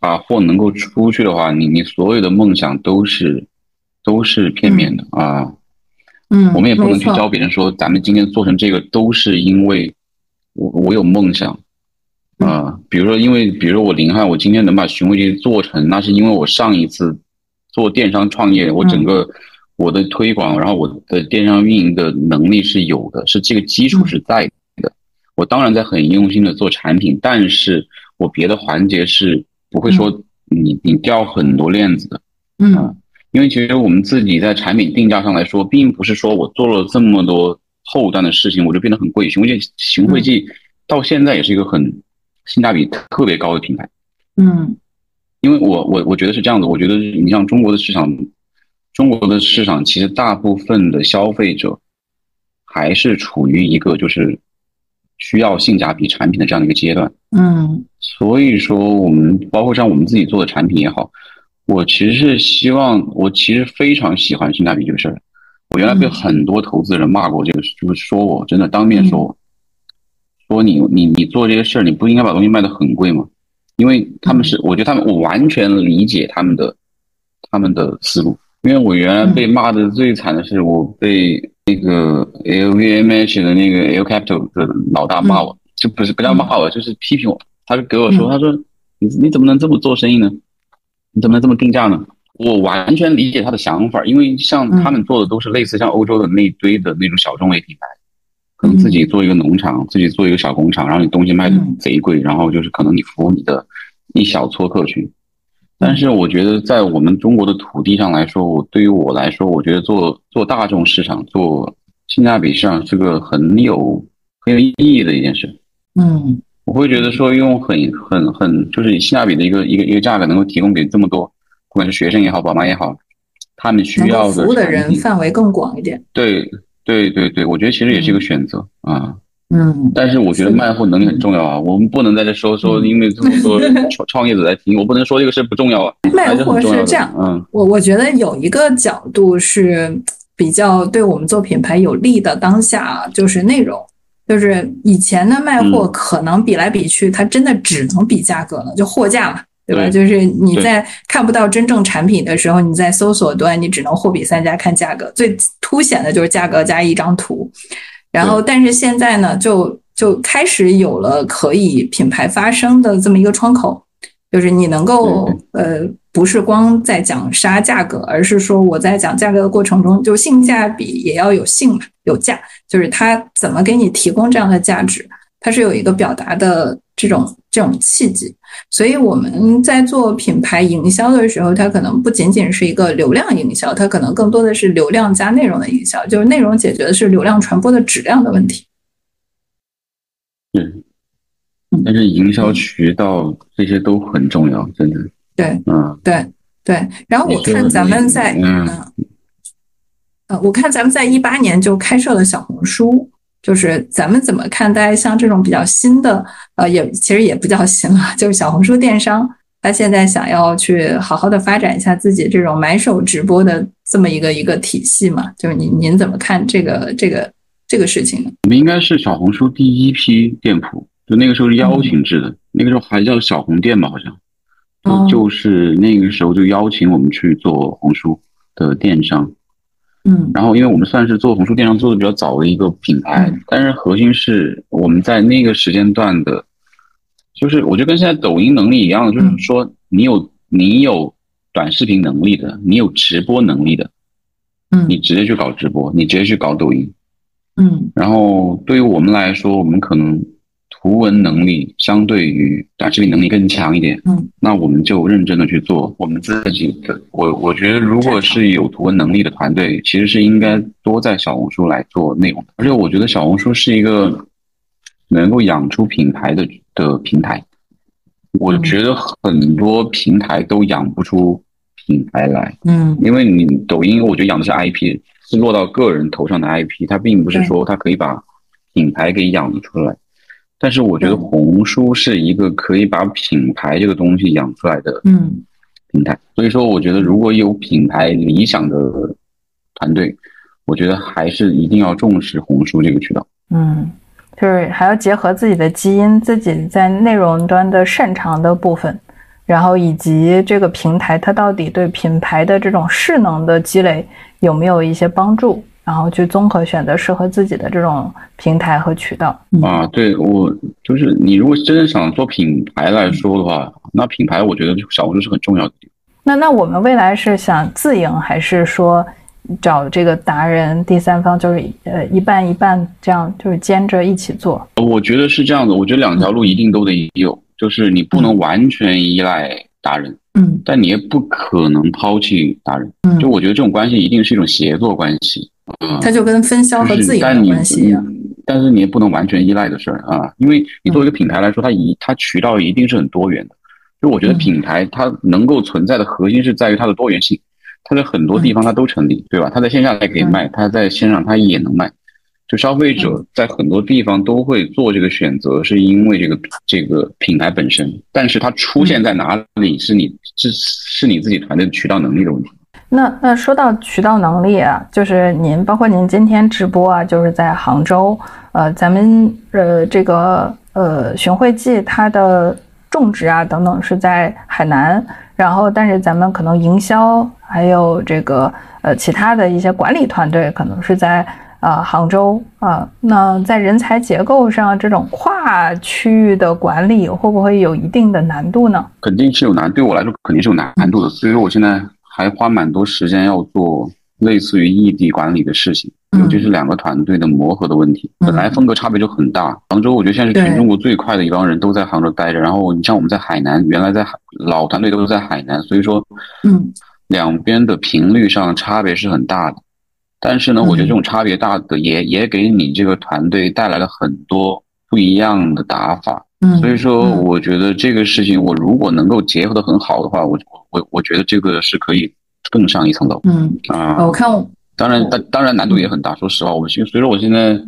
把货能够出去的话，你你所有的梦想都是都是片面的啊。嗯，我们也不能去教别人说，咱们今天做成这个都是因为我我有梦想，啊，比如说因为比如说我林汉，我今天能把寻味记做成，那是因为我上一次做电商创业，我整个我的推广，然后我的电商运营的能力是有的，是这个基础是在的。我当然在很用心的做产品，但是我别的环节是不会说你你掉很多链子的，嗯。因为其实我们自己在产品定价上来说，并不是说我做了这么多后端的事情，我就变得很贵。寻味记，寻味记到现在也是一个很性价比特别高的品牌。嗯，因为我我我觉得是这样子，我觉得你像中国的市场，中国的市场其实大部分的消费者还是处于一个就是需要性价比产品的这样的一个阶段。嗯，所以说我们包括像我们自己做的产品也好。我其实是希望，我其实非常喜欢性价比这个事儿。我原来被很多投资人骂过，这个就是说我真的当面说我，说你你你做这些事儿，你不应该把东西卖的很贵吗？因为他们是，我觉得他们我完全理解他们的他们的思路。因为我原来被骂的最惨的是，我被那个 LVMH 的那个 L Capital 的老大骂我，就不是不叫骂我，就是批评我。他就给我说，他说你你怎么能这么做生意呢？你怎么能这么定价呢？我完全理解他的想法，因为像他们做的都是类似像欧洲的那堆的那种小众类品牌，可能自己做一个农场，自己做一个小工厂，然后你东西卖的贼贵，然后就是可能你服务你的一小撮客群。但是我觉得在我们中国的土地上来说，我对于我来说，我觉得做做大众市场、做性价比市场是个很有很有意义的一件事。嗯。我会觉得说用很很很就是性价比的一个一个一个价格能够提供给这么多，不管是学生也好，宝妈也好，他们需要的服务的人范围更广一点。对对对对，我觉得其实也是一个选择啊。嗯。但是我觉得卖货能力很重要啊，我们不能在这说说，因为这么多 [LAUGHS] 创创业者在听，我不能说这个事不重要啊。[LAUGHS] 卖货是这样，嗯，我我觉得有一个角度是比较对我们做品牌有利的，当下就是内容。就是以前的卖货可能比来比去，它真的只能比价格了，就货架嘛，对吧？就是你在看不到真正产品的时候，你在搜索端，你只能货比三家看价格，最凸显的就是价格加一张图。然后，但是现在呢，就就开始有了可以品牌发声的这么一个窗口，就是你能够呃。不是光在讲杀价格，而是说我在讲价格的过程中，就性价比也要有性嘛，有价，就是它怎么给你提供这样的价值，它是有一个表达的这种这种契机。所以我们在做品牌营销的时候，它可能不仅仅是一个流量营销，它可能更多的是流量加内容的营销，就是内容解决的是流量传播的质量的问题。嗯，但是营销渠道这些都很重要，真的。对，嗯，对，对。然后我看咱们在，嗯，呃，我看咱们在一八年就开设了小红书，就是咱们怎么看待像这种比较新的，呃，也其实也不叫新了，就是小红书电商，他现在想要去好好的发展一下自己这种买手直播的这么一个一个体系嘛？就是您您怎么看这个这个这个事情呢？我们应该是小红书第一批店铺，就那个时候是邀请制的，那个时候还叫小红店吧，好像。就是那个时候就邀请我们去做红书的电商，嗯，然后因为我们算是做红书电商做的比较早的一个品牌，但是核心是我们在那个时间段的，就是我觉得跟现在抖音能力一样，就是说你有你有短视频能力的，你有直播能力的，嗯，你直接去搞直播，你直接去搞抖音，嗯，然后对于我们来说，我们可能。图文能力相对于短视频能力更强一点，嗯，那我们就认真的去做我们自己的。我我觉得，如果是有图文能力的团队，其实是应该多在小红书来做内容的。而且我觉得小红书是一个能够养出品牌的的平台。我觉得很多平台都养不出品牌来，嗯，因为你抖音，我觉得养的是 IP，是落到个人头上的 IP，它并不是说它可以把品牌给养出来。但是我觉得红书是一个可以把品牌这个东西养出来的平台，所以说我觉得如果有品牌理想的团队，我觉得还是一定要重视红书这个渠道。嗯，就是还要结合自己的基因，自己在内容端的擅长的部分，然后以及这个平台它到底对品牌的这种势能的积累有没有一些帮助。然后去综合选择适合自己的这种平台和渠道啊，对我就是你如果真的想做品牌来说的话，那品牌我觉得小红书是很重要的。那那我们未来是想自营，还是说找这个达人第三方，就是呃一半一半这样，就是兼着一起做？我觉得是这样的，我觉得两条路一定都得有，就是你不能完全依赖达人。嗯，但你也不可能抛弃达人，嗯，就我觉得这种关系一定是一种协作关系，嗯，它就跟分销和自营的关系一样。但是你也不能完全依赖的事儿啊，因为你作为一个品牌来说，它一它渠道一定是很多元的。就我觉得品牌它能够存在的核心是在于它的多元性，它在很多地方它都成立，对吧？它在线下它也可以卖，它在线上它也能卖。就消费者在很多地方都会做这个选择，是因为这个这个品牌本身，但是它出现在哪里，是你是是你自己团队的渠道能力的问题。那那说到渠道能力啊，就是您包括您今天直播啊，就是在杭州，呃，咱们呃这个呃寻汇记它的种植啊等等是在海南，然后但是咱们可能营销还有这个呃其他的一些管理团队可能是在。啊，杭州啊，那在人才结构上，这种跨区域的管理会不会有一定的难度呢？肯定是有难，对我来说肯定是有难难度的。所以说，我现在还花蛮多时间要做类似于异地管理的事情，尤其是两个团队的磨合的问题。本来风格差别就很大，杭州我觉得现在是全中国最快的一帮人都在杭州待着。然后你像我们在海南，原来在海老团队都是在海南，所以说，嗯，两边的频率上差别是很大的。但是呢，我觉得这种差别大的也也给你这个团队带来了很多不一样的打法。嗯，所以说，我觉得这个事情，我如果能够结合的很好的话，我我我觉得这个是可以更上一层楼。嗯啊，我看，当然，当当然难度也很大。说实话，我现所以说我现在。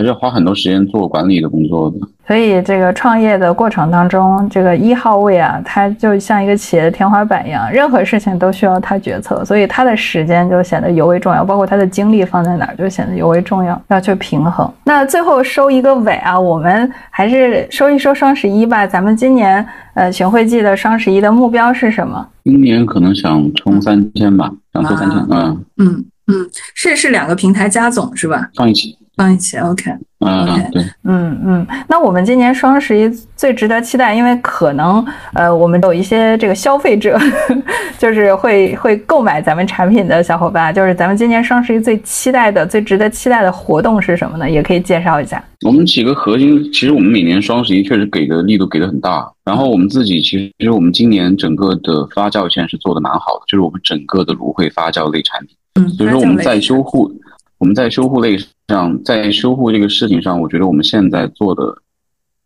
还是要花很多时间做管理的工作的，所以这个创业的过程当中，这个一号位啊，他就像一个企业的天花板一样，任何事情都需要他决策，所以他的时间就显得尤为重要，包括他的精力放在哪儿就显得尤为重要，要去平衡。那最后收一个尾啊，我们还是说一说双十一吧。咱们今年呃寻汇记的双十一的目标是什么？今年可能想冲三千吧，想做三千，嗯嗯嗯，是是两个平台加总是吧？放一起。放一起，OK，嗯，对，嗯嗯，那我们今年双十一最值得期待，因为可能呃，我们有一些这个消费者，[LAUGHS] 就是会会购买咱们产品的小伙伴，就是咱们今年双十一最期待的、最值得期待的活动是什么呢？也可以介绍一下。我们几个核心，其实我们每年双十一确实给的力度给的很大，然后我们自己其实其实我们今年整个的发酵线是做的蛮好的，就是我们整个的芦荟发酵类产品，嗯，所以说我们在修护。我们在修护类上，在修护这个事情上，我觉得我们现在做的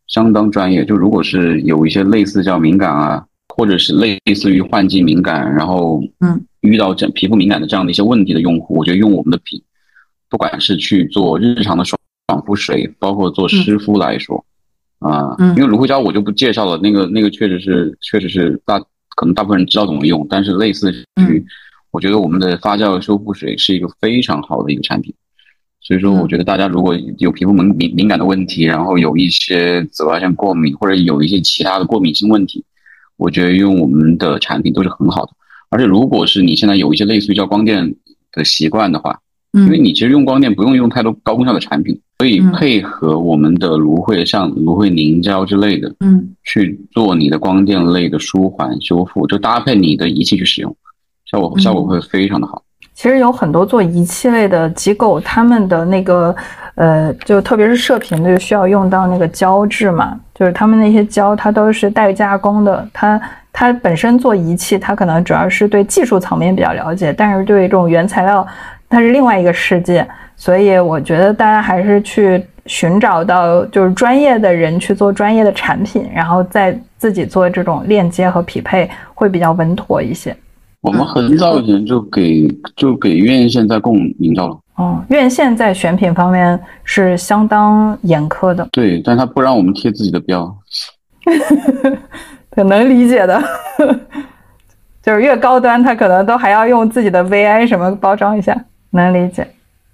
相当专业。就如果是有一些类似叫敏感啊，或者是类似于换季敏感，然后嗯遇到这皮肤敏感的这样的一些问题的用户，我觉得用我们的品，不管是去做日常的爽爽肤水，包括做湿敷来说，啊，因为芦荟胶我就不介绍了，那个那个确实是确实是大可能大部分人知道怎么用，但是类似于。我觉得我们的发酵修复水是一个非常好的一个产品，所以说我觉得大家如果有皮肤敏敏敏感的问题，然后有一些紫外线过敏或者有一些其他的过敏性问题，我觉得用我们的产品都是很好的。而且如果是你现在有一些类似于叫光电的习惯的话，因为你其实用光电不用用太多高功效的产品，所以配合我们的芦荟像芦荟凝胶之类的，嗯，去做你的光电类的舒缓修复，就搭配你的仪器去使用。效果效果会非常的好。其实有很多做仪器类的机构，他们的那个呃，就特别是射频的，需要用到那个胶质嘛，就是他们那些胶，它都是代加工的。它它本身做仪器，它可能主要是对技术层面比较了解，但是对于这种原材料，它是另外一个世界。所以我觉得大家还是去寻找到就是专业的人去做专业的产品，然后再自己做这种链接和匹配，会比较稳妥一些。我们很早以前就给就给院线在供营造了。哦，院线在选品方面是相当严苛的。对，但他不让我们贴自己的标。[LAUGHS] 挺能理解的，[LAUGHS] 就是越高端，他可能都还要用自己的 VI 什么包装一下，能理解。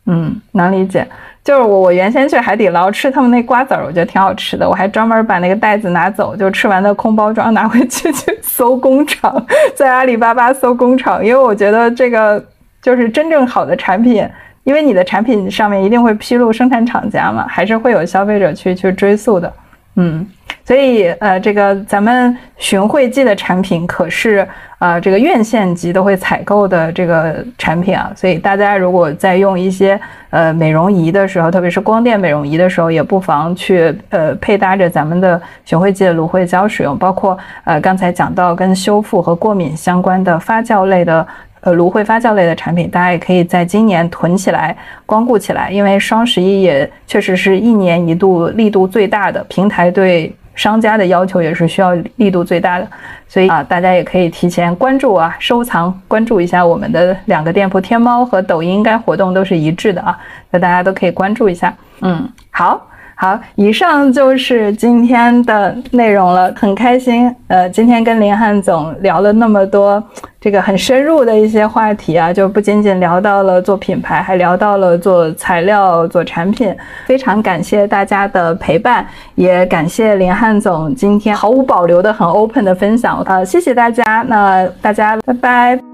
嗯，能理解。就是我，我原先去海底捞吃他们那瓜子儿，我觉得挺好吃的。我还专门把那个袋子拿走，就吃完的空包装拿回去 [LAUGHS] 去搜工厂，在阿里巴巴搜工厂，因为我觉得这个就是真正好的产品，因为你的产品上面一定会披露生产厂家嘛，还是会有消费者去去追溯的。嗯。所以，呃，这个咱们寻汇记的产品可是，呃，这个院线级都会采购的这个产品啊。所以大家如果在用一些呃美容仪的时候，特别是光电美容仪的时候，也不妨去呃配搭着咱们的寻汇记的芦荟胶使用。包括呃刚才讲到跟修复和过敏相关的发酵类的。呃，芦荟发酵类的产品，大家也可以在今年囤起来、光顾起来，因为双十一也确实是一年一度力度最大的，平台对商家的要求也是需要力度最大的，所以啊，大家也可以提前关注啊、收藏、关注一下我们的两个店铺，天猫和抖音该活动都是一致的啊，那大家都可以关注一下。嗯，好。好，以上就是今天的内容了，很开心。呃，今天跟林汉总聊了那么多，这个很深入的一些话题啊，就不仅仅聊到了做品牌，还聊到了做材料、做产品。非常感谢大家的陪伴，也感谢林汉总今天毫无保留的、很 open 的分享。呃，谢谢大家，那大家拜拜。